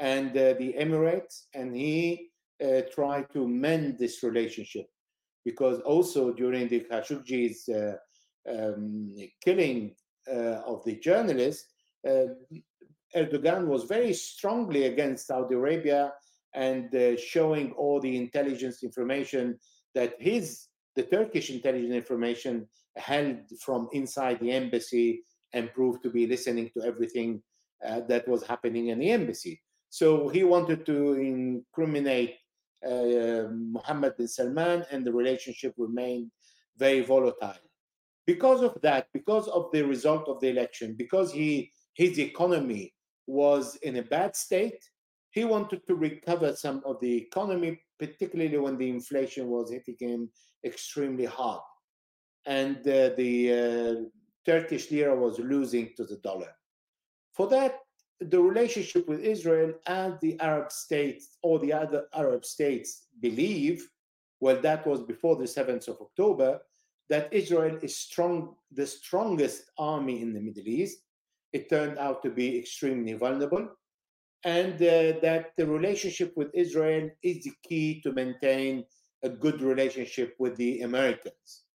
and uh, the Emirates, and he uh, tried to mend this relationship. Because also during the Khashoggi's uh, um, killing uh, of the journalist, uh, Erdogan was very strongly against Saudi Arabia and uh, showing all the intelligence information that his the Turkish intelligence information held from inside the embassy and proved to be listening to everything uh, that was happening in the embassy. So he wanted to incriminate uh, Mohammed bin Salman, and the relationship remained very volatile. Because of that, because of the result of the election, because he his economy was in a bad state, he wanted to recover some of the economy, particularly when the inflation was hitting him extremely hard. And uh, the uh, Turkish lira was losing to the dollar. For that, the relationship with Israel and the Arab states or the other Arab states believe, well, that was before the 7th of October, that Israel is strong, the strongest army in the Middle East. It turned out to be extremely vulnerable, and uh, that the relationship with Israel is the key to maintain a good relationship with the Americans.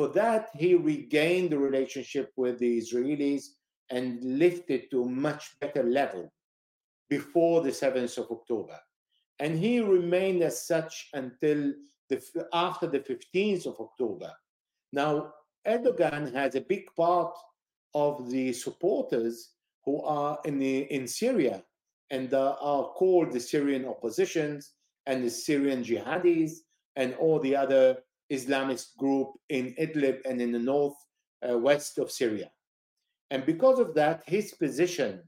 For that, he regained the relationship with the Israelis and lifted to a much better level before the 7th of October. And he remained as such until the, after the 15th of October. Now, Erdogan has a big part of the supporters who are in, the, in Syria and uh, are called the Syrian oppositions and the Syrian jihadis and all the other Islamist group in Idlib and in the north uh, west of Syria. And because of that, his position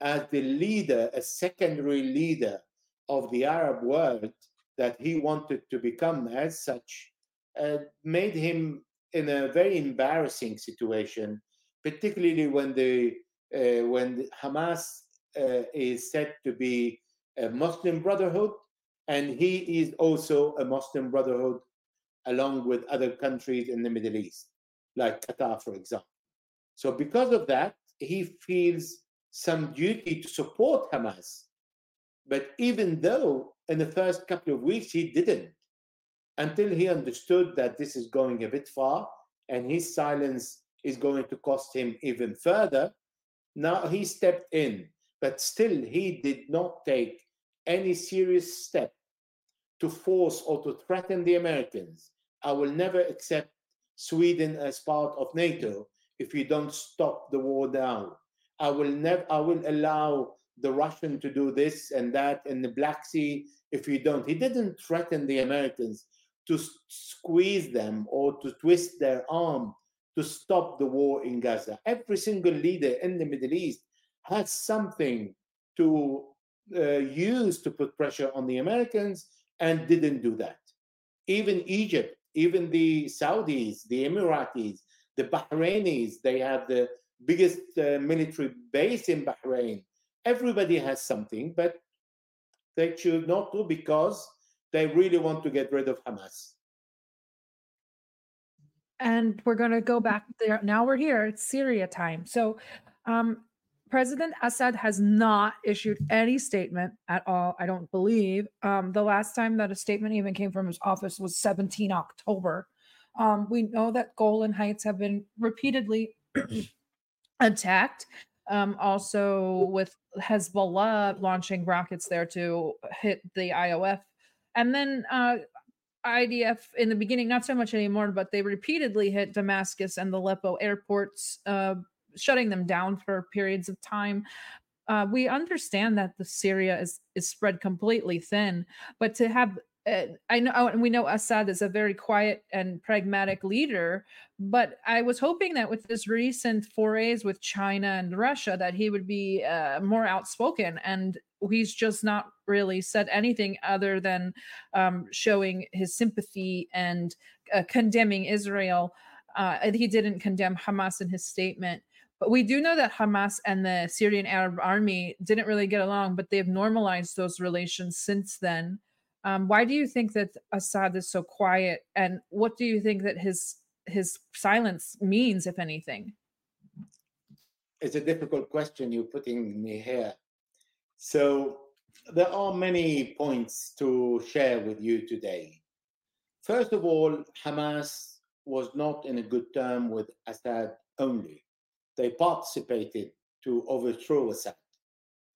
as the leader, a secondary leader of the Arab world that he wanted to become as such, uh, made him in a very embarrassing situation, particularly when the uh, when Hamas uh, is said to be a Muslim Brotherhood, and he is also a Muslim Brotherhood, along with other countries in the Middle East, like Qatar, for example. So because of that, he feels some duty to support Hamas. But even though in the first couple of weeks he didn't, until he understood that this is going a bit far and his silence is going to cost him even further, now he stepped in. But still, he did not take any serious step to force or to threaten the Americans. I will never accept Sweden as part of NATO if you don't stop the war now. I will never I will allow the Russian to do this and that in the Black Sea if you don't. He didn't threaten the Americans to squeeze them or to twist their arm to stop the war in Gaza. Every single leader in the Middle East has something to uh, use to put pressure on the Americans and didn't do that. Even Egypt, even the Saudis, the Emiratis, the Bahrainis, they have the biggest uh, military base in Bahrain. Everybody has something, but they should not do because they really want to get rid of Hamas. And we're going to go back there. Now we're here. It's Syria time. So, um, President Assad has not issued any statement at all, I don't believe. Um, the last time that a statement even came from his office was 17 October. Um, we know that Golan Heights have been repeatedly *clears throat* attacked. Um, also, with Hezbollah launching rockets there to hit the IOF. And then uh, IDF in the beginning, not so much anymore, but they repeatedly hit Damascus and the Aleppo airports, uh, shutting them down for periods of time. Uh, we understand that the Syria is is spread completely thin, but to have uh, I know, and we know Assad is a very quiet and pragmatic leader, but I was hoping that with his recent forays with China and Russia, that he would be uh, more outspoken. And he's just not really said anything other than um, showing his sympathy and uh, condemning Israel. Uh, he didn't condemn Hamas in his statement. But we do know that Hamas and the Syrian Arab Army didn't really get along, but they've normalized those relations since then. Um, why do you think that Assad is so quiet, and what do you think that his his silence means, if anything? It's a difficult question you're putting me here. So there are many points to share with you today. First of all, Hamas was not in a good term with Assad only. They participated to overthrow Assad,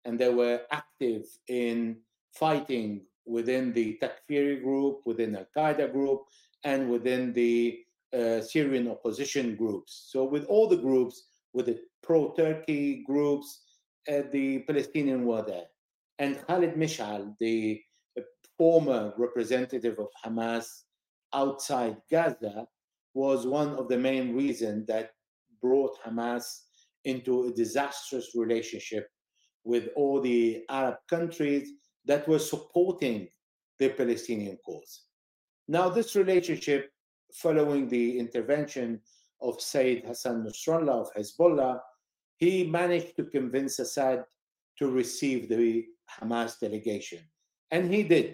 and they were active in fighting within the Takfiri group, within Al Qaeda group, and within the uh, Syrian opposition groups. So, with all the groups, with the pro Turkey groups, uh, the Palestinian were there. And Khalid Mishal, the uh, former representative of Hamas outside Gaza, was one of the main reasons that brought Hamas into a disastrous relationship with all the Arab countries that were supporting the Palestinian cause. Now, this relationship, following the intervention of Sayyid Hassan Nasrallah of Hezbollah, he managed to convince Assad to receive the Hamas delegation. And he did.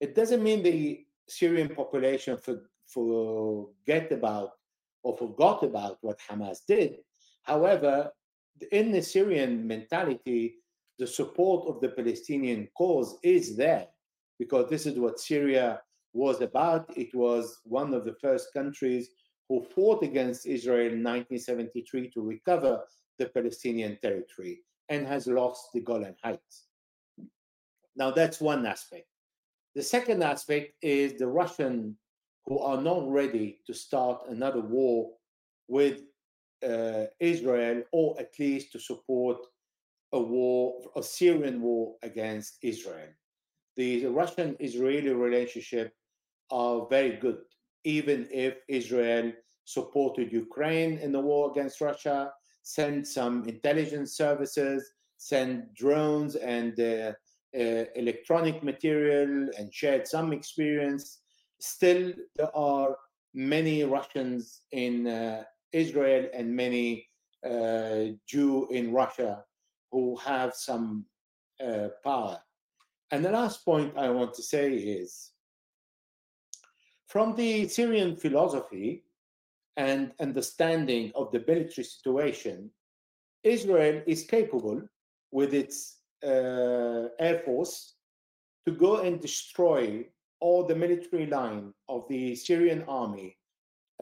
It doesn't mean the Syrian population for, forget about or forgot about what Hamas did. However, in the Syrian mentality, the support of the Palestinian cause is there because this is what Syria was about. It was one of the first countries who fought against Israel in 1973 to recover the Palestinian territory and has lost the Golan Heights. Now, that's one aspect. The second aspect is the Russian who are not ready to start another war with uh, Israel, or at least to support a war, a Syrian war against Israel. The Russian Israeli relationship are very good, even if Israel supported Ukraine in the war against Russia, sent some intelligence services, sent drones and uh, uh, electronic material, and shared some experience. Still, there are many Russians in uh, Israel and many uh, Jew in Russia who have some uh, power. And the last point I want to say is from the Syrian philosophy and understanding of the military situation, Israel is capable with its uh, air force to go and destroy all the military line of the Syrian army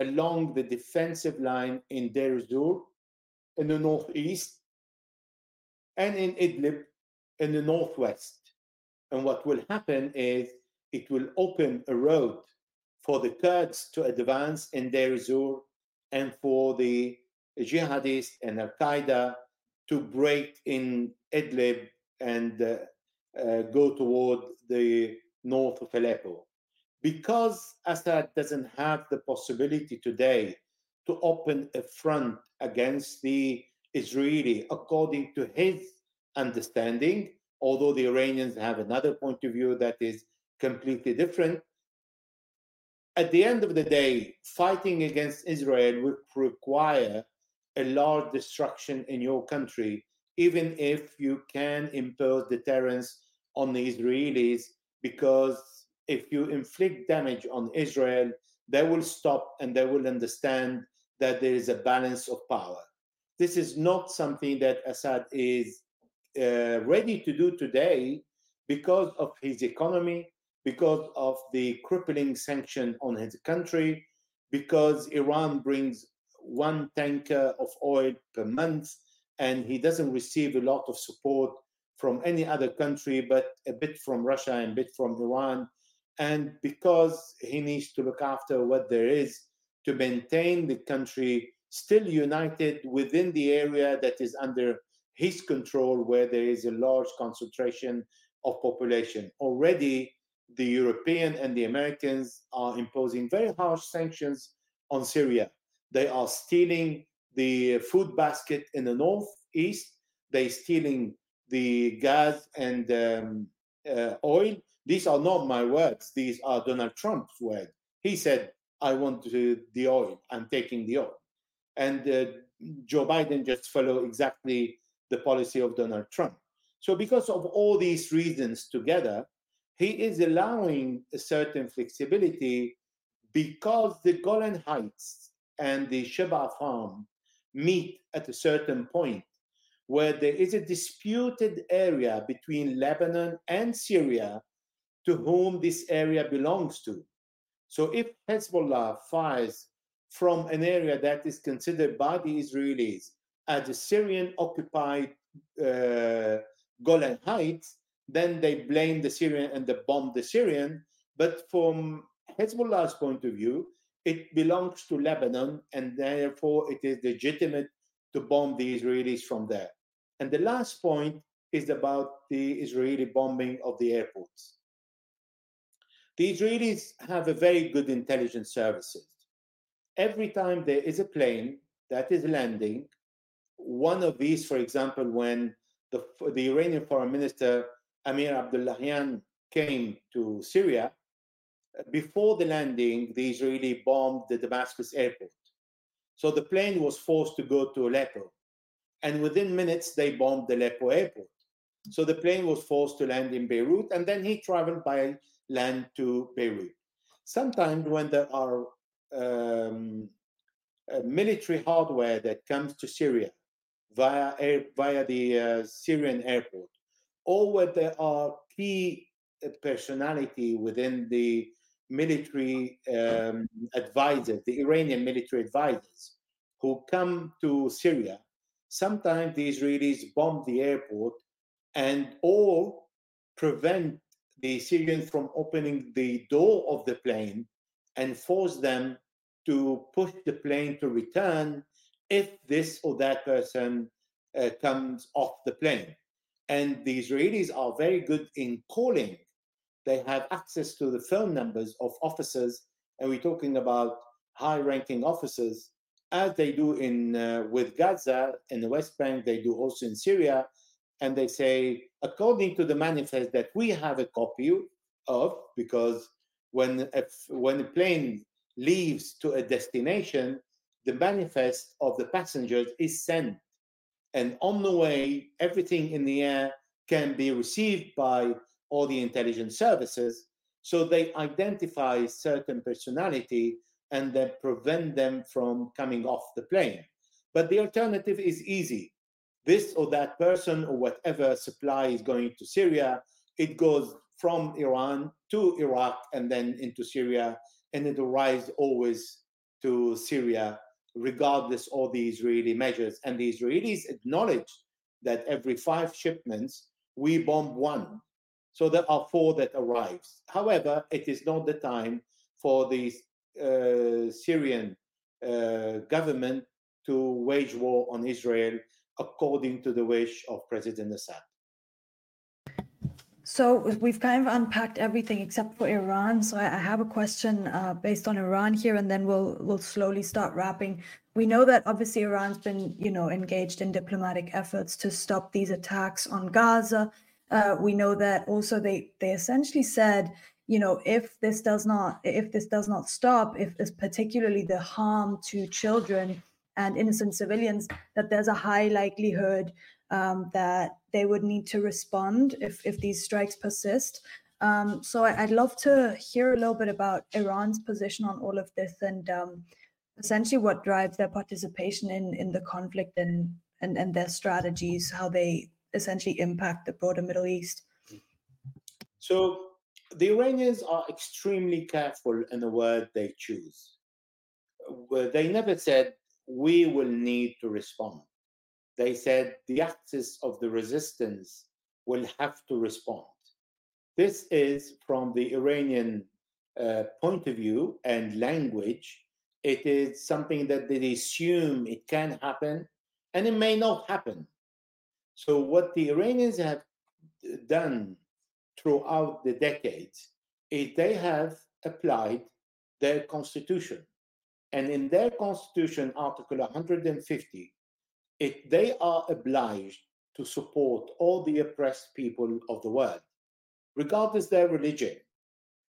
along the defensive line in Deir Zur in the northeast and in Idlib in the northwest. And what will happen is it will open a road for the Kurds to advance in Deir Zur and for the jihadists and Al Qaeda to break in Idlib and uh, uh, go toward the north of Aleppo because Assad doesn't have the possibility today to open a front against the Israeli, according to his understanding, although the Iranians have another point of view that is completely different. At the end of the day, fighting against Israel would require a large destruction in your country, even if you can impose deterrence on the Israelis, because if you inflict damage on Israel, they will stop and they will understand that there is a balance of power. This is not something that Assad is uh, ready to do today because of his economy, because of the crippling sanction on his country, because Iran brings one tanker of oil per month and he doesn't receive a lot of support from any other country, but a bit from Russia and a bit from Iran and because he needs to look after what there is to maintain the country still united within the area that is under his control, where there is a large concentration of population. Already, the European and the Americans are imposing very harsh sanctions on Syria. They are stealing the food basket in the northeast. They're stealing the gas and um, uh, oil these are not my words. These are Donald Trump's words. He said, I want the oil. I'm taking the oil. And uh, Joe Biden just followed exactly the policy of Donald Trump. So, because of all these reasons together, he is allowing a certain flexibility because the Golan Heights and the Sheba farm meet at a certain point where there is a disputed area between Lebanon and Syria to whom this area belongs to. So if Hezbollah fires from an area that is considered by the Israelis as a Syrian occupied uh, Golan Heights, then they blame the Syrian and they bomb the Syrian. But from Hezbollah's point of view, it belongs to Lebanon, and therefore it is legitimate to bomb the Israelis from there. And the last point is about the Israeli bombing of the airports. The Israelis have a very good intelligence services. every time there is a plane that is landing, one of these, for example, when the, the Iranian foreign minister Amir Abdullahian came to Syria, before the landing, the Israeli bombed the Damascus airport. So the plane was forced to go to Aleppo. And within minutes, they bombed the Aleppo airport. So the plane was forced to land in Beirut, and then he traveled by land to Beirut. Sometimes when there are um, uh, military hardware that comes to Syria via air, via the uh, Syrian airport, or where there are key uh, personality within the military um, advisors, the Iranian military advisors, who come to Syria. Sometimes the Israelis bomb the airport and or prevent the Syrians from opening the door of the plane and force them to push the plane to return if this or that person uh, comes off the plane. And the Israelis are very good in calling. They have access to the phone numbers of officers, and we're talking about high-ranking officers, as they do in uh, with Gaza in the West Bank. They do also in Syria, and they say, according to the manifest that we have a copy of, because when if, when a plane leaves to a destination, the manifest of the passengers is sent. And on the way, everything in the air can be received by all the intelligence services. So they identify certain personality and then prevent them from coming off the plane. But the alternative is easy. This or that person or whatever supply is going to Syria, it goes from Iran to Iraq and then into Syria and it arrives always to Syria, regardless of the Israeli measures. And the Israelis acknowledge that every five shipments, we bomb one. So there are four that arrives. However, it is not the time for the uh, Syrian uh, government to wage war on Israel according to the wish of President Assad. So we've kind of unpacked everything except for Iran. So I, have a question uh, based on Iran here, and then we'll we'll slowly start wrapping. We know that obviously Iran's been you know engaged in diplomatic efforts to stop these attacks on Gaza. Uh, we know that also they they essentially said you know if this does not if this does not stop if this particularly the harm to children and innocent civilians that there's a high likelihood um, that they would need to respond if, if these strikes persist. Um, so I, would love to hear a little bit about Iran's position on all of this and um, essentially what drives their participation in, in the conflict and, and, and their strategies, how they essentially impact the broader Middle East. So the Iranians are extremely careful in the word they choose. They never said, we will need to respond they said the axis of the resistance will have to respond. This is from the Iranian uh, point of view and language. It is something that they assume it can happen and it may not happen. So, what the Iranians have done throughout the decades is they have applied their constitution. And in their constitution, Article 150, it, they are obliged to support all the oppressed people of the world, regardless their religion.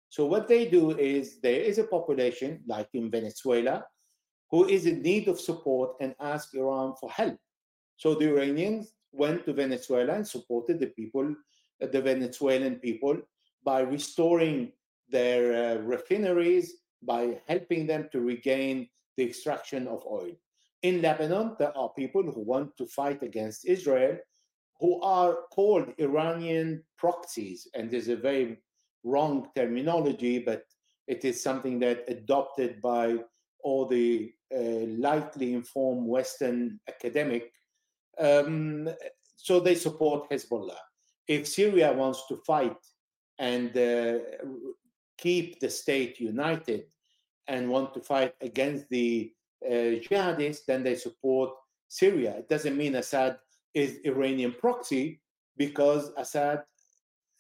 So what they do is there is a population, like in Venezuela, who is in need of support and ask Iran for help. So the Iranians went to Venezuela and supported the people, uh, the Venezuelan people, by restoring their uh, refineries, by helping them to regain the extraction of oil. In Lebanon, there are people who want to fight against Israel who are called Iranian proxies. And there's a very wrong terminology, but it is something that adopted by all the uh, lightly informed Western academic. Um, so they support Hezbollah. If Syria wants to fight and uh, keep the state united and want to fight against the uh, jihadists, then they support Syria. It doesn't mean Assad is Iranian proxy because Assad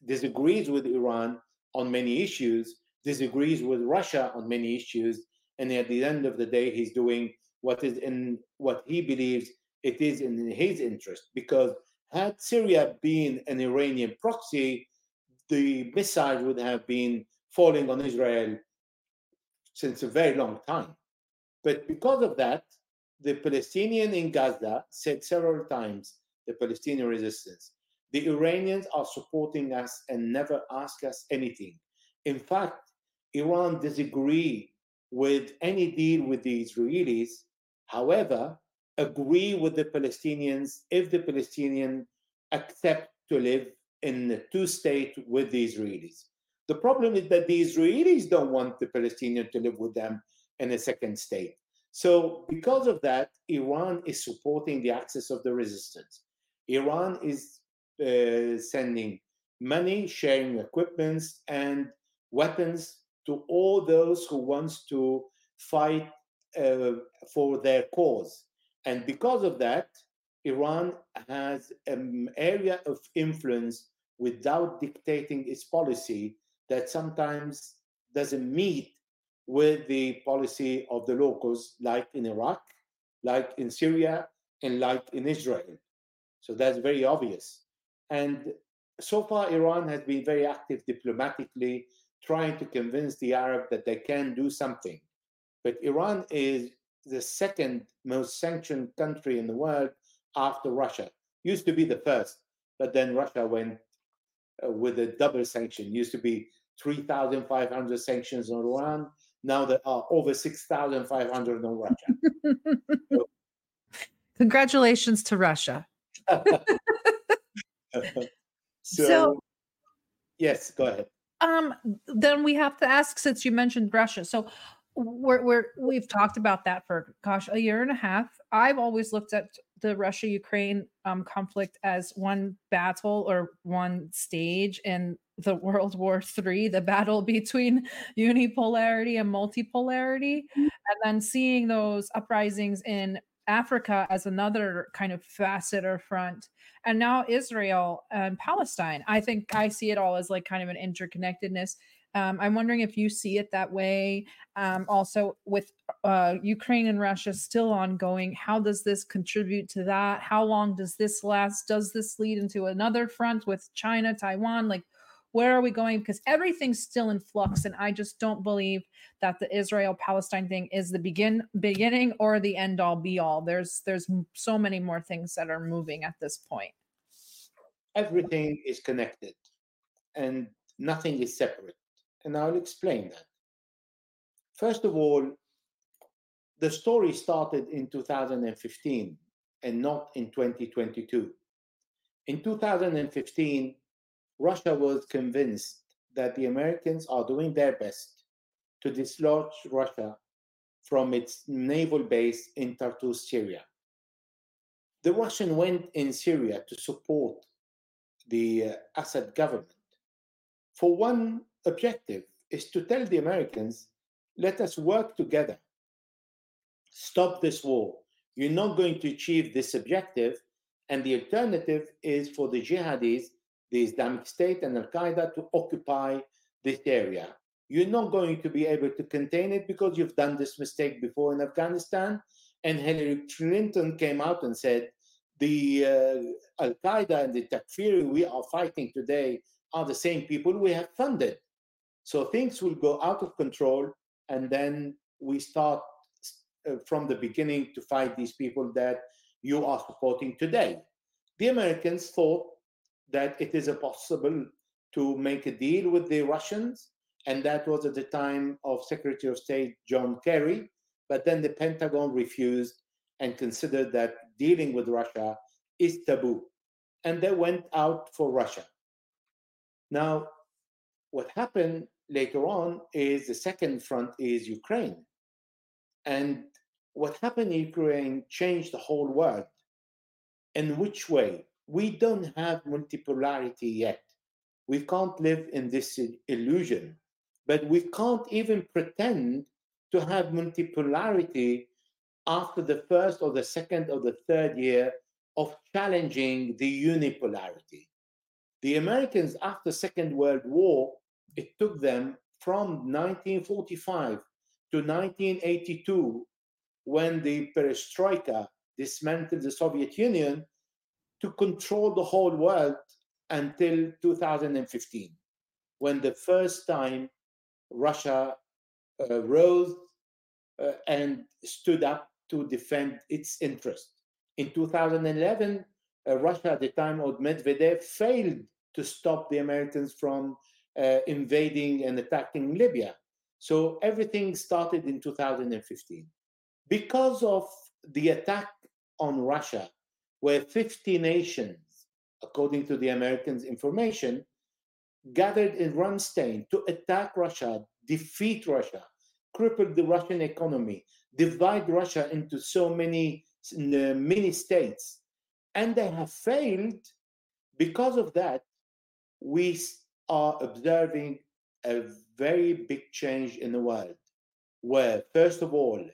disagrees with Iran on many issues, disagrees with Russia on many issues, and at the end of the day, he's doing what is in what he believes it is in his interest. Because had Syria been an Iranian proxy, the missile would have been falling on Israel since a very long time. But because of that, the Palestinian in Gaza said several times, the Palestinian resistance, the Iranians are supporting us and never ask us anything. In fact, Iran disagree with any deal with the Israelis. However, agree with the Palestinians if the Palestinians accept to live in a two state with the Israelis. The problem is that the Israelis don't want the Palestinians to live with them in a second state. So, because of that, Iran is supporting the axis of the resistance. Iran is uh, sending money, sharing equipments and weapons to all those who wants to fight uh, for their cause. And because of that, Iran has an area of influence without dictating its policy that sometimes doesn't meet with the policy of the locals, like in Iraq, like in Syria, and like in Israel. So that's very obvious. And so far, Iran has been very active diplomatically, trying to convince the Arab that they can do something. But Iran is the second most sanctioned country in the world after Russia. Used to be the first, but then Russia went uh, with a double sanction. Used to be 3,500 sanctions on Iran. Now there are over 6,500 on Russia. so, *laughs* Congratulations to Russia. *laughs* so, so, yes, go ahead. Um, then we have to ask, since you mentioned Russia, so we're, we're we've talked about that for gosh a year and a half. I've always looked at the Russia Ukraine um, conflict as one battle or one stage in the *laughs* World War III, the battle between *laughs* unipolarity and multipolarity, mm-hmm. and then seeing those uprisings in Africa as another kind of facet or front, and now Israel and Palestine. I think I see it all as like kind of an interconnectedness. Um, I'm wondering if you see it that way. Um, also, with uh, Ukraine and Russia still ongoing, how does this contribute to that? How long does this last? Does this lead into another front with China, Taiwan? Like, where are we going? Because everything's still in flux, and I just don't believe that the Israel Palestine thing is the begin beginning or the end all be all. There's there's so many more things that are moving at this point. Everything is connected, and nothing is separate and I'll explain that. First of all, the story started in 2015 and not in 2022. In 2015, Russia was convinced that the Americans are doing their best to dislodge Russia from its naval base in Tartus, Syria. The Russian went in Syria to support the uh, Assad government for one objective is to tell the Americans, let us work together. Stop this war. You're not going to achieve this objective. And the alternative is for the jihadis, the Islamic State and Al Qaeda to occupy this area. You're not going to be able to contain it because you've done this mistake before in Afghanistan. And Hillary Clinton came out and said, the uh, Al Qaeda and the Takfiri we are fighting today are the same people we have funded. So things will go out of control, and then we start uh, from the beginning to fight these people that you are supporting today. The Americans thought that it is possible to make a deal with the Russians, and that was at the time of Secretary of State John Kerry. But then the Pentagon refused and considered that dealing with Russia is taboo. And they went out for Russia. Now, what happened later on is the second front is Ukraine. And what happened in Ukraine changed the whole world. In which way? We don't have multipolarity yet. We can't live in this illusion, but we can't even pretend to have multipolarity after the first or the second or the third year of challenging the unipolarity. The Americans after Second World War it took them from 1945 to to 1982, when the perestroika dismantled the Soviet Union, to control the whole world until 2015, when the first time Russia uh, rose uh, and stood up to defend its interest. In 2011, uh, Russia at the time of Medvedev failed to stop the Americans from uh, invading and attacking Libya. So everything started in 2015. Because of the attack on Russia, where 50 nations, according to the Americans' information, gathered in Ramstein to attack Russia, defeat Russia, cripple the Russian economy, divide Russia into so many mini states, and they have failed. Because of that, we are observing a very big change in the world, where first of all,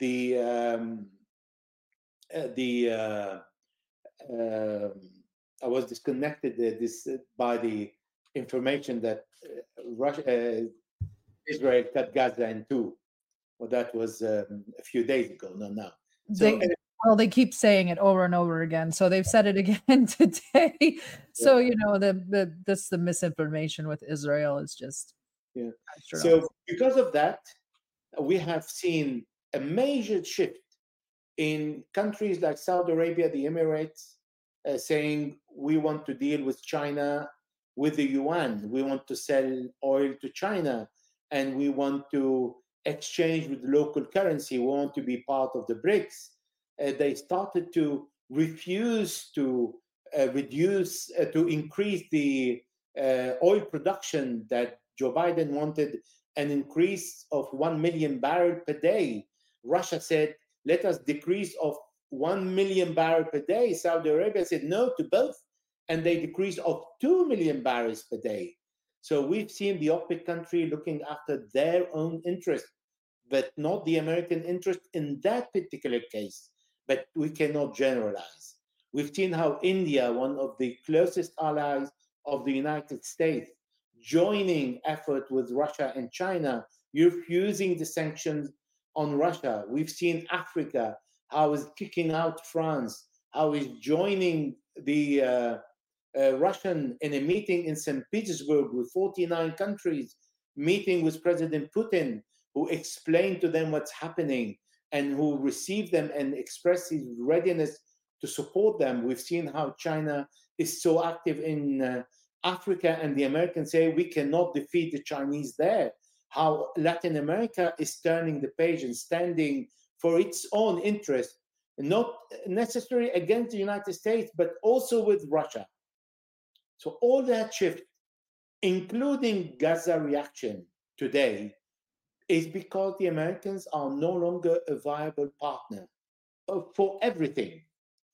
the um, uh, the uh, uh, I was disconnected this uh, by the information that uh, Russia, uh, Israel cut Gaza in two. Well, that was um, a few days ago, not now. So, they, well, they keep saying it over and over again. So they've said it again *laughs* today. So yeah. you know the the this the misinformation with Israel is just yeah. So because of that, we have seen a major shift in countries like Saudi Arabia, the Emirates, uh, saying we want to deal with China with the yuan. We want to sell oil to China, and we want to exchange with local currency. We want to be part of the BRICS uh, they started to refuse to uh, reduce, uh, to increase the uh, oil production that Joe Biden wanted an increase of 1 million barrel per day. Russia said, let us decrease of 1 million barrel per day. Saudi Arabia said no to both, and they decreased of 2 million barrels per day. So we've seen the OPEC country looking after their own interest, but not the American interest in that particular case but we cannot generalize. We've seen how India, one of the closest allies of the United States, joining effort with Russia and China, refusing the sanctions on Russia. We've seen Africa, how is kicking out France, how is joining the uh, uh, Russian in a meeting in St. Petersburg with 49 countries, meeting with President Putin, who explained to them what's happening, and who received them and expressed his readiness to support them. We've seen how China is so active in uh, Africa, and the Americans say we cannot defeat the Chinese there. How Latin America is turning the page and standing for its own interest, not necessarily against the United States, but also with Russia. So all that shift, including Gaza reaction today, is because the Americans are no longer a viable partner uh, for everything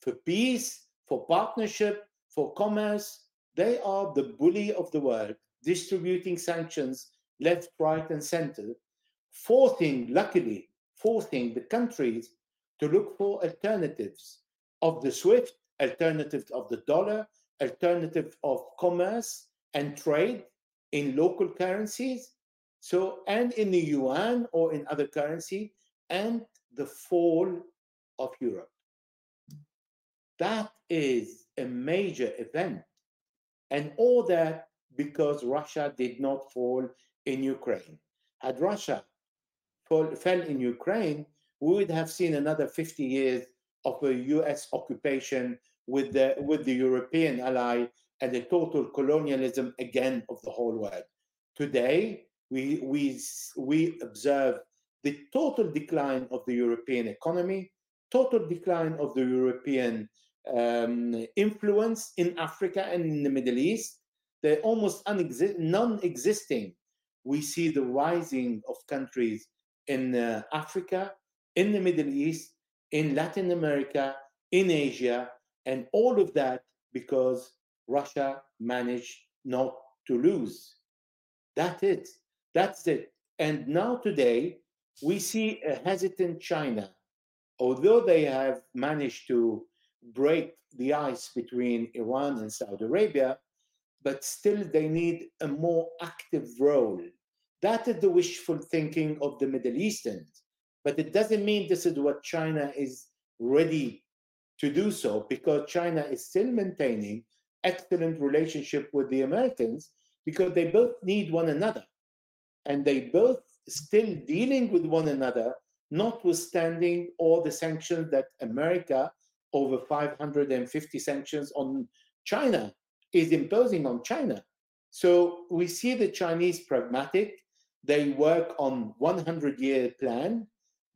for peace, for partnership, for commerce. They are the bully of the world, distributing sanctions left, right, and center, forcing, luckily, forcing the countries to look for alternatives of the SWIFT, alternatives of the dollar, alternative of commerce and trade in local currencies so, and in the yuan or in other currency, and the fall of Europe. That is a major event. And all that because Russia did not fall in Ukraine. Had Russia fall, fell in Ukraine, we would have seen another 50 years of a US occupation with the, with the European ally and a total colonialism again of the whole world. Today, we, we, we observe the total decline of the European economy, total decline of the European um, influence in Africa and in the Middle East. They're almost non existing. We see the rising of countries in uh, Africa, in the Middle East, in Latin America, in Asia, and all of that because Russia managed not to lose. That's it. That's it. And now, today, we see a hesitant China. Although they have managed to break the ice between Iran and Saudi Arabia, but still they need a more active role That is the wishful thinking of the Middle Easterns. But it doesn't mean this is what China is ready to do so because China is still maintaining excellent relationship with the Americans because they both need one another and they both still dealing with one another notwithstanding all the sanctions that America over 550 sanctions on China is imposing on China. So we see the Chinese pragmatic. They work on 100 year plan.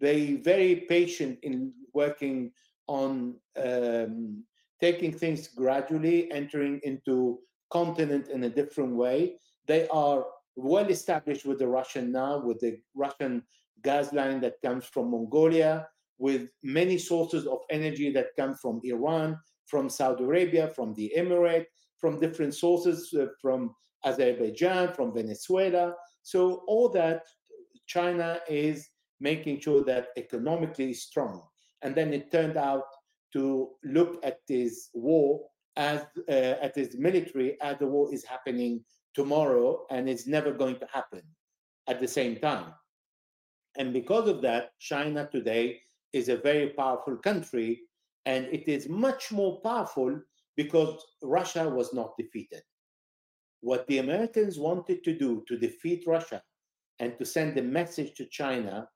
They very patient in working on um, taking things gradually, entering into continent in a different way. They are well established with the Russian now, with the Russian gas line that comes from Mongolia, with many sources of energy that come from Iran, from Saudi Arabia, from the Emirate, from different sources, uh, from Azerbaijan, from Venezuela. So all that China is making sure that economically strong. And then it turned out to look at this war as uh, at this military as the war is happening tomorrow and it's never going to happen at the same time. And because of that, China today is a very powerful country and it is much more powerful because Russia was not defeated. What the Americans wanted to do to defeat Russia and to send a message to China,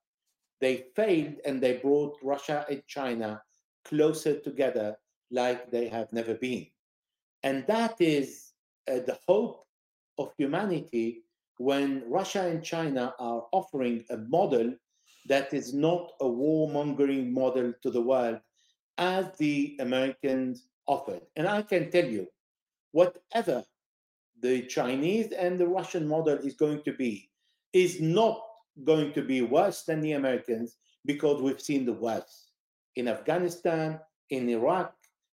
they failed and they brought Russia and China closer together like they have never been. And that is uh, the hope of humanity when Russia and China are offering a model that is not a warmongering model to the world as the Americans offered. And I can tell you, whatever the Chinese and the Russian model is going to be, is not going to be worse than the Americans because we've seen the worst in Afghanistan, in Iraq,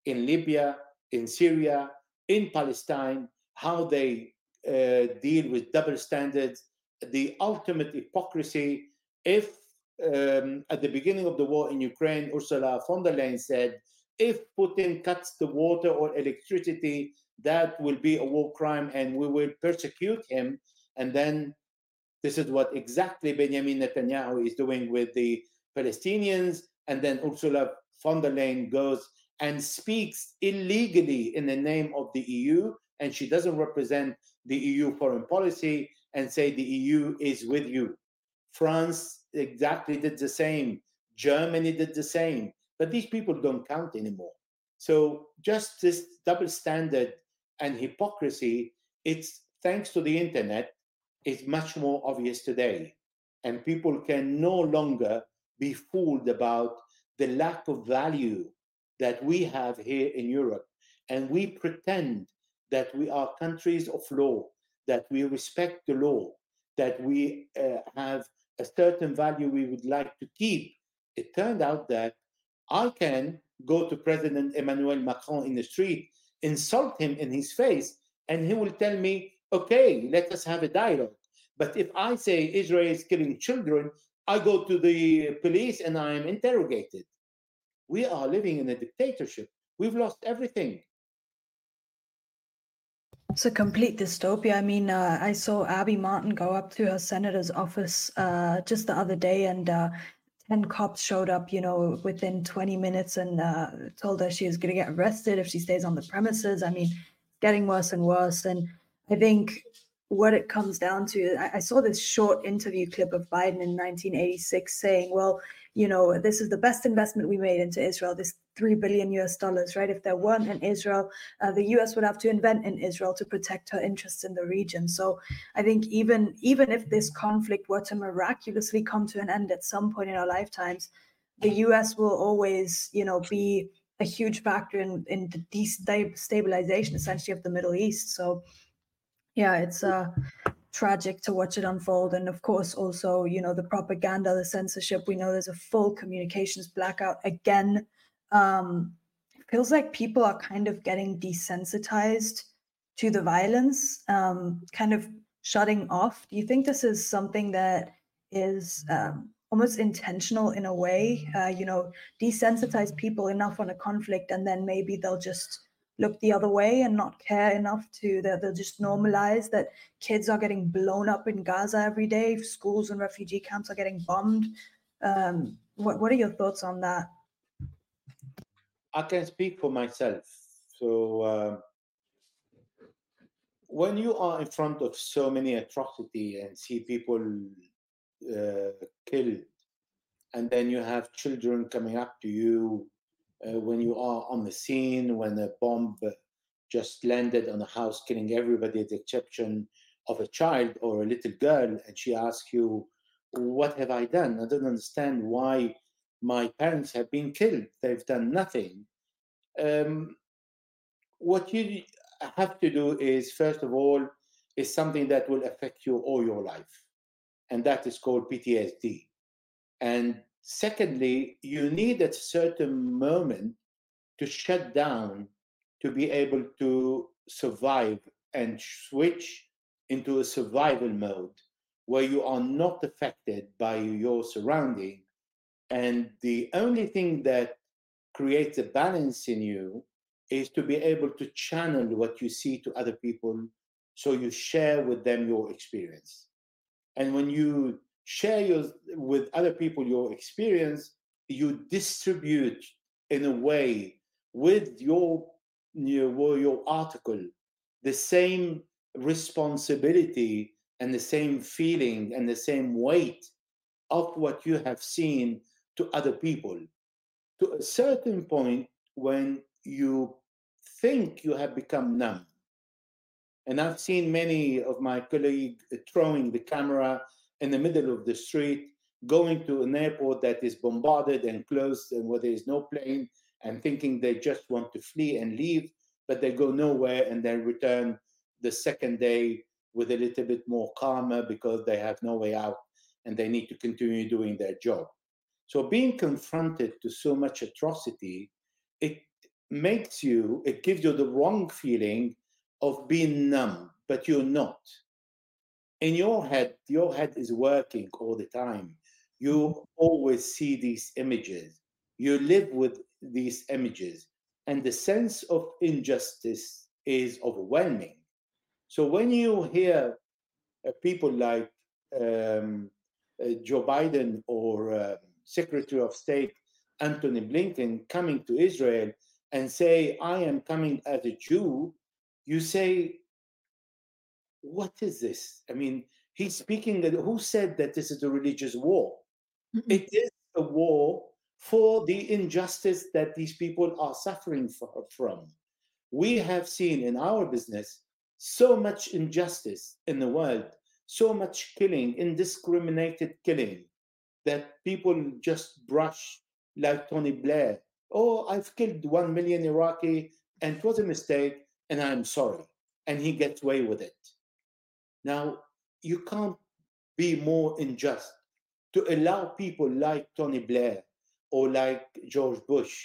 in Libya, in Syria, in Palestine, how they uh, deal with double standards, the ultimate hypocrisy. If um, at the beginning of the war in Ukraine, Ursula von der Leyen said, if Putin cuts the water or electricity, that will be a war crime and we will persecute him. And then this is what exactly Benjamin Netanyahu is doing with the Palestinians. And then Ursula von der Leyen goes and speaks illegally in the name of the EU, and she doesn't represent the EU foreign policy and say the EU is with you. France exactly did the same. Germany did the same. But these people don't count anymore. So just this double standard and hypocrisy, it's thanks to the internet, is much more obvious today. And people can no longer be fooled about the lack of value that we have here in Europe. And we pretend that we are countries of law, that we respect the law, that we uh, have a certain value we would like to keep. It turned out that I can go to President Emmanuel Macron in the street, insult him in his face, and he will tell me, okay, let us have a dialogue. But if I say Israel is killing children, I go to the police and I am interrogated. We are living in a dictatorship. We've lost everything. It's a complete dystopia. I mean, uh, I saw Abby Martin go up to her senator's office uh, just the other day, and uh, 10 cops showed up, you know, within 20 minutes and uh, told her she was going to get arrested if she stays on the premises. I mean, getting worse and worse. And I think what it comes down to, I, I saw this short interview clip of Biden in 1986 saying, well, you know, this is the best investment we made into Israel, this 3 billion US dollars, right? If there weren't in Israel, uh, the US would have to invent in Israel to protect her interests in the region. So I think even, even if this conflict were to miraculously come to an end at some point in our lifetimes, the US will always, you know, be a huge factor in, in the destabilization essentially of the Middle East. So yeah, it's uh tragic to watch it unfold. And of course, also, you know, the propaganda, the censorship. We know there's a full communications blackout again. Um, feels like people are kind of getting desensitized to the violence, um, kind of shutting off. Do you think this is something that is um, almost intentional in a way? Uh, you know, desensitize people enough on a conflict, and then maybe they'll just look the other way and not care enough to that they'll just normalize that kids are getting blown up in Gaza every day, schools and refugee camps are getting bombed. Um, what what are your thoughts on that? I can speak for myself. So uh, when you are in front of so many atrocity and see people uh, killed, and then you have children coming up to you uh, when you are on the scene, when a bomb just landed on a house, killing everybody, at the exception of a child or a little girl, and she asks you, What have I done? I don't understand why my parents have been killed. They've done nothing. Um, what you have to do is, first of all, is something that will affect you all your life, and that is called PTSD. And secondly, you need at a certain moment to shut down to be able to survive and switch into a survival mode where you are not affected by your surrounding. And the only thing that creates a balance in you is to be able to channel what you see to other people so you share with them your experience. And when you share your, with other people your experience, you distribute in a way with your, your, your article the same responsibility and the same feeling and the same weight of what you have seen to other people. To a certain point, when you think you have become numb, and I've seen many of my colleagues throwing the camera in the middle of the street, going to an airport that is bombarded and closed and where there is no plane, and thinking they just want to flee and leave, but they go nowhere and then return the second day with a little bit more calmer because they have no way out and they need to continue doing their job. So being confronted to so much atrocity, it makes you, it gives you the wrong feeling of being numb, but you're not in your head, your head is working all the time. You mm-hmm. always see these images. You live with these images, and the sense of injustice is overwhelming. So when you hear uh, people like um, uh, Joe Biden or uh, Secretary of State anthony Blinken coming to Israel and say, I am coming as a Jew, you say, what is this? I mean, he's speaking, who said that this is a religious war? Mm-hmm. It is a war for the injustice that these people are suffering for, from. We have seen in our business so much injustice in the world, so much killing, indiscriminated killing, that people just brush like Tony Blair. Oh, I've killed one million Iraqi and it was a mistake and I'm sorry. And he gets away with it. Now, you can't be more unjust to allow people like Tony Blair or like George Bush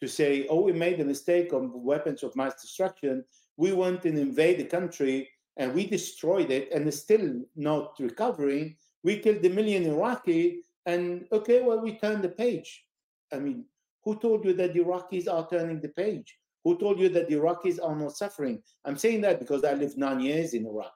to say, oh, we made a mistake on weapons of mass destruction. We went and invade the country and we destroyed it and it's still not recovering. We killed a million Iraqi and okay, well, we turned the page. I mean, who told you that the Iraqis are turning the page? Who told you that the Iraqis are not suffering? I'm saying that because I lived nine years in Iraq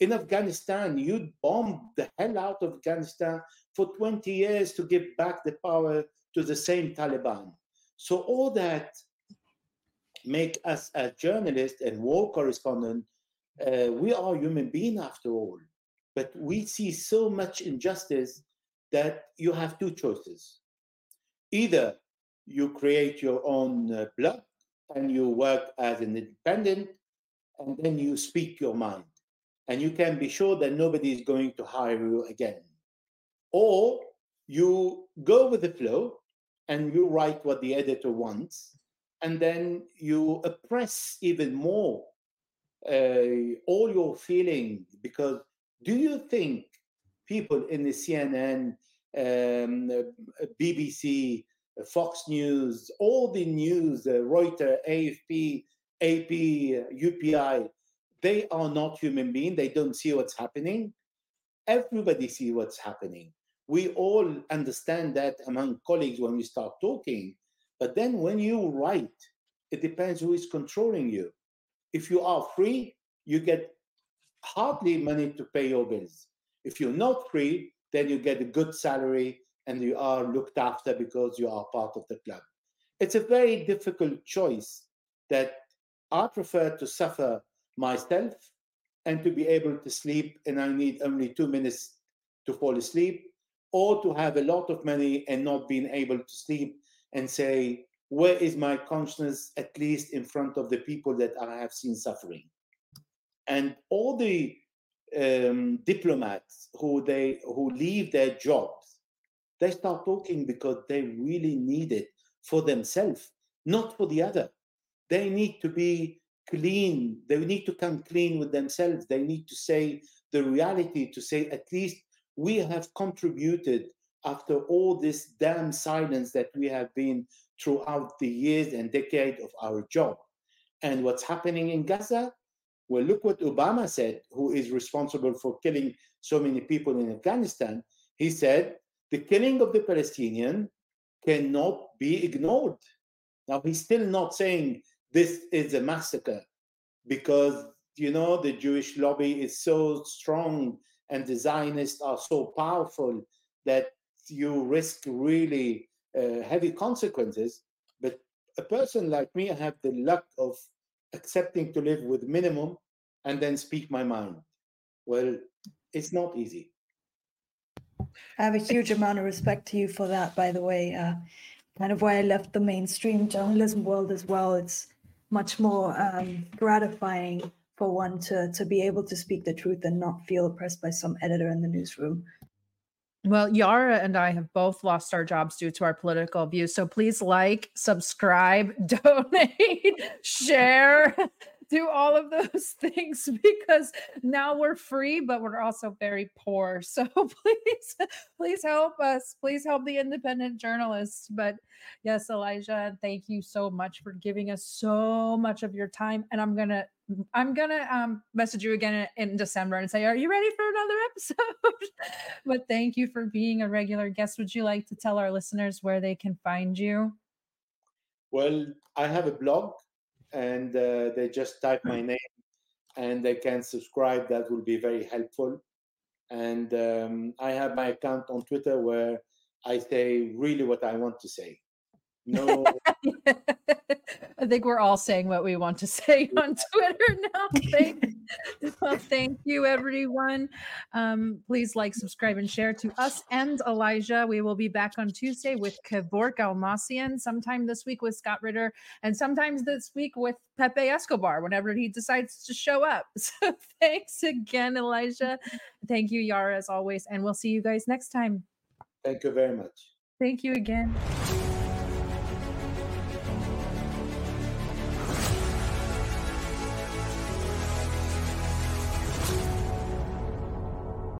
in Afghanistan, you bombed the hell out of Afghanistan for 20 years to give back the power to the same Taliban. So all that make us as journalists and war correspondents, uh, we are human beings after all. But we see so much injustice that you have two choices. Either you create your own uh, blood and you work as an independent, and then you speak your mind and you can be sure that nobody is going to hire you again. Or you go with the flow and you write what the editor wants, and then you oppress even more uh, all your feelings. Because do you think people in the CNN, um, BBC, Fox News, all the news, uh, Reuters, AFP, AP, UPI, they are not human beings. They don't see what's happening. Everybody see what's happening. We all understand that among colleagues when we start talking. But then when you write it depends who is controlling you. If you are free, you get hardly money to pay your bills. If you're not free, then you get a good salary and you are looked after because you are part of the club. It's a very difficult choice that I prefer to suffer myself and to be able to sleep, and I need only two minutes to fall asleep, or to have a lot of money and not being able to sleep and say, where is my conscience, at least in front of the people that I have seen suffering? And all the um, diplomats who they who leave their jobs, they start talking because they really need it for themselves, not for the other. They need to be clean. They need to come clean with themselves. They need to say the reality, to say at least we have contributed after all this damn silence that we have been throughout the years and decade of our job. And what's happening in Gaza? Well, look what Obama said, who is responsible for killing so many people in Afghanistan. He said, the killing of the Palestinian cannot be ignored. Now, he's still not saying this is a massacre because, you know, the Jewish lobby is so strong and the Zionists are so powerful that you risk really uh, heavy consequences. But a person like me, I have the luck of accepting to live with minimum and then speak my mind. Well, it's not easy. I have a huge amount of respect to you for that, by the way. Uh, kind of why I left the mainstream journalism world as well. It's much more um, gratifying for one to to be able to speak the truth and not feel oppressed by some editor in the newsroom. Well, Yara and I have both lost our jobs due to our political views. So please like, subscribe, *laughs* donate, share do all of those *laughs* things because now we're free, but we're also very poor. *laughs* So please, please help us. Please help the independent journalists. But yes, Elijah, thank you so much for giving us so much of your time. And I'm gonna I'm gonna um, message you again in December and say, "Are you ready for another *laughs* episode?" but thank you for being a regular guest. Would you like to tell our listeners where they can find you? Well, I have a blog and uh, they just type my name and they can subscribe. That will be very helpful. And um, I have my account on Twitter where I say really what I want to say. No. *laughs* I think we're all saying what we want to *laughs* say on *laughs* Twitter now. Thank, well, thank you, everyone. Um, please like, subscribe, and share to us and Elijah. We will be back on Tuesday with Kevork Almassian, sometime this week with Scott Ritter, and sometimes this week with Pepe Escobar whenever he decides to show up. So thanks again, Elijah. Thank you, Yara, as always. And we'll see you guys next time. Thank you very much. Thank you again.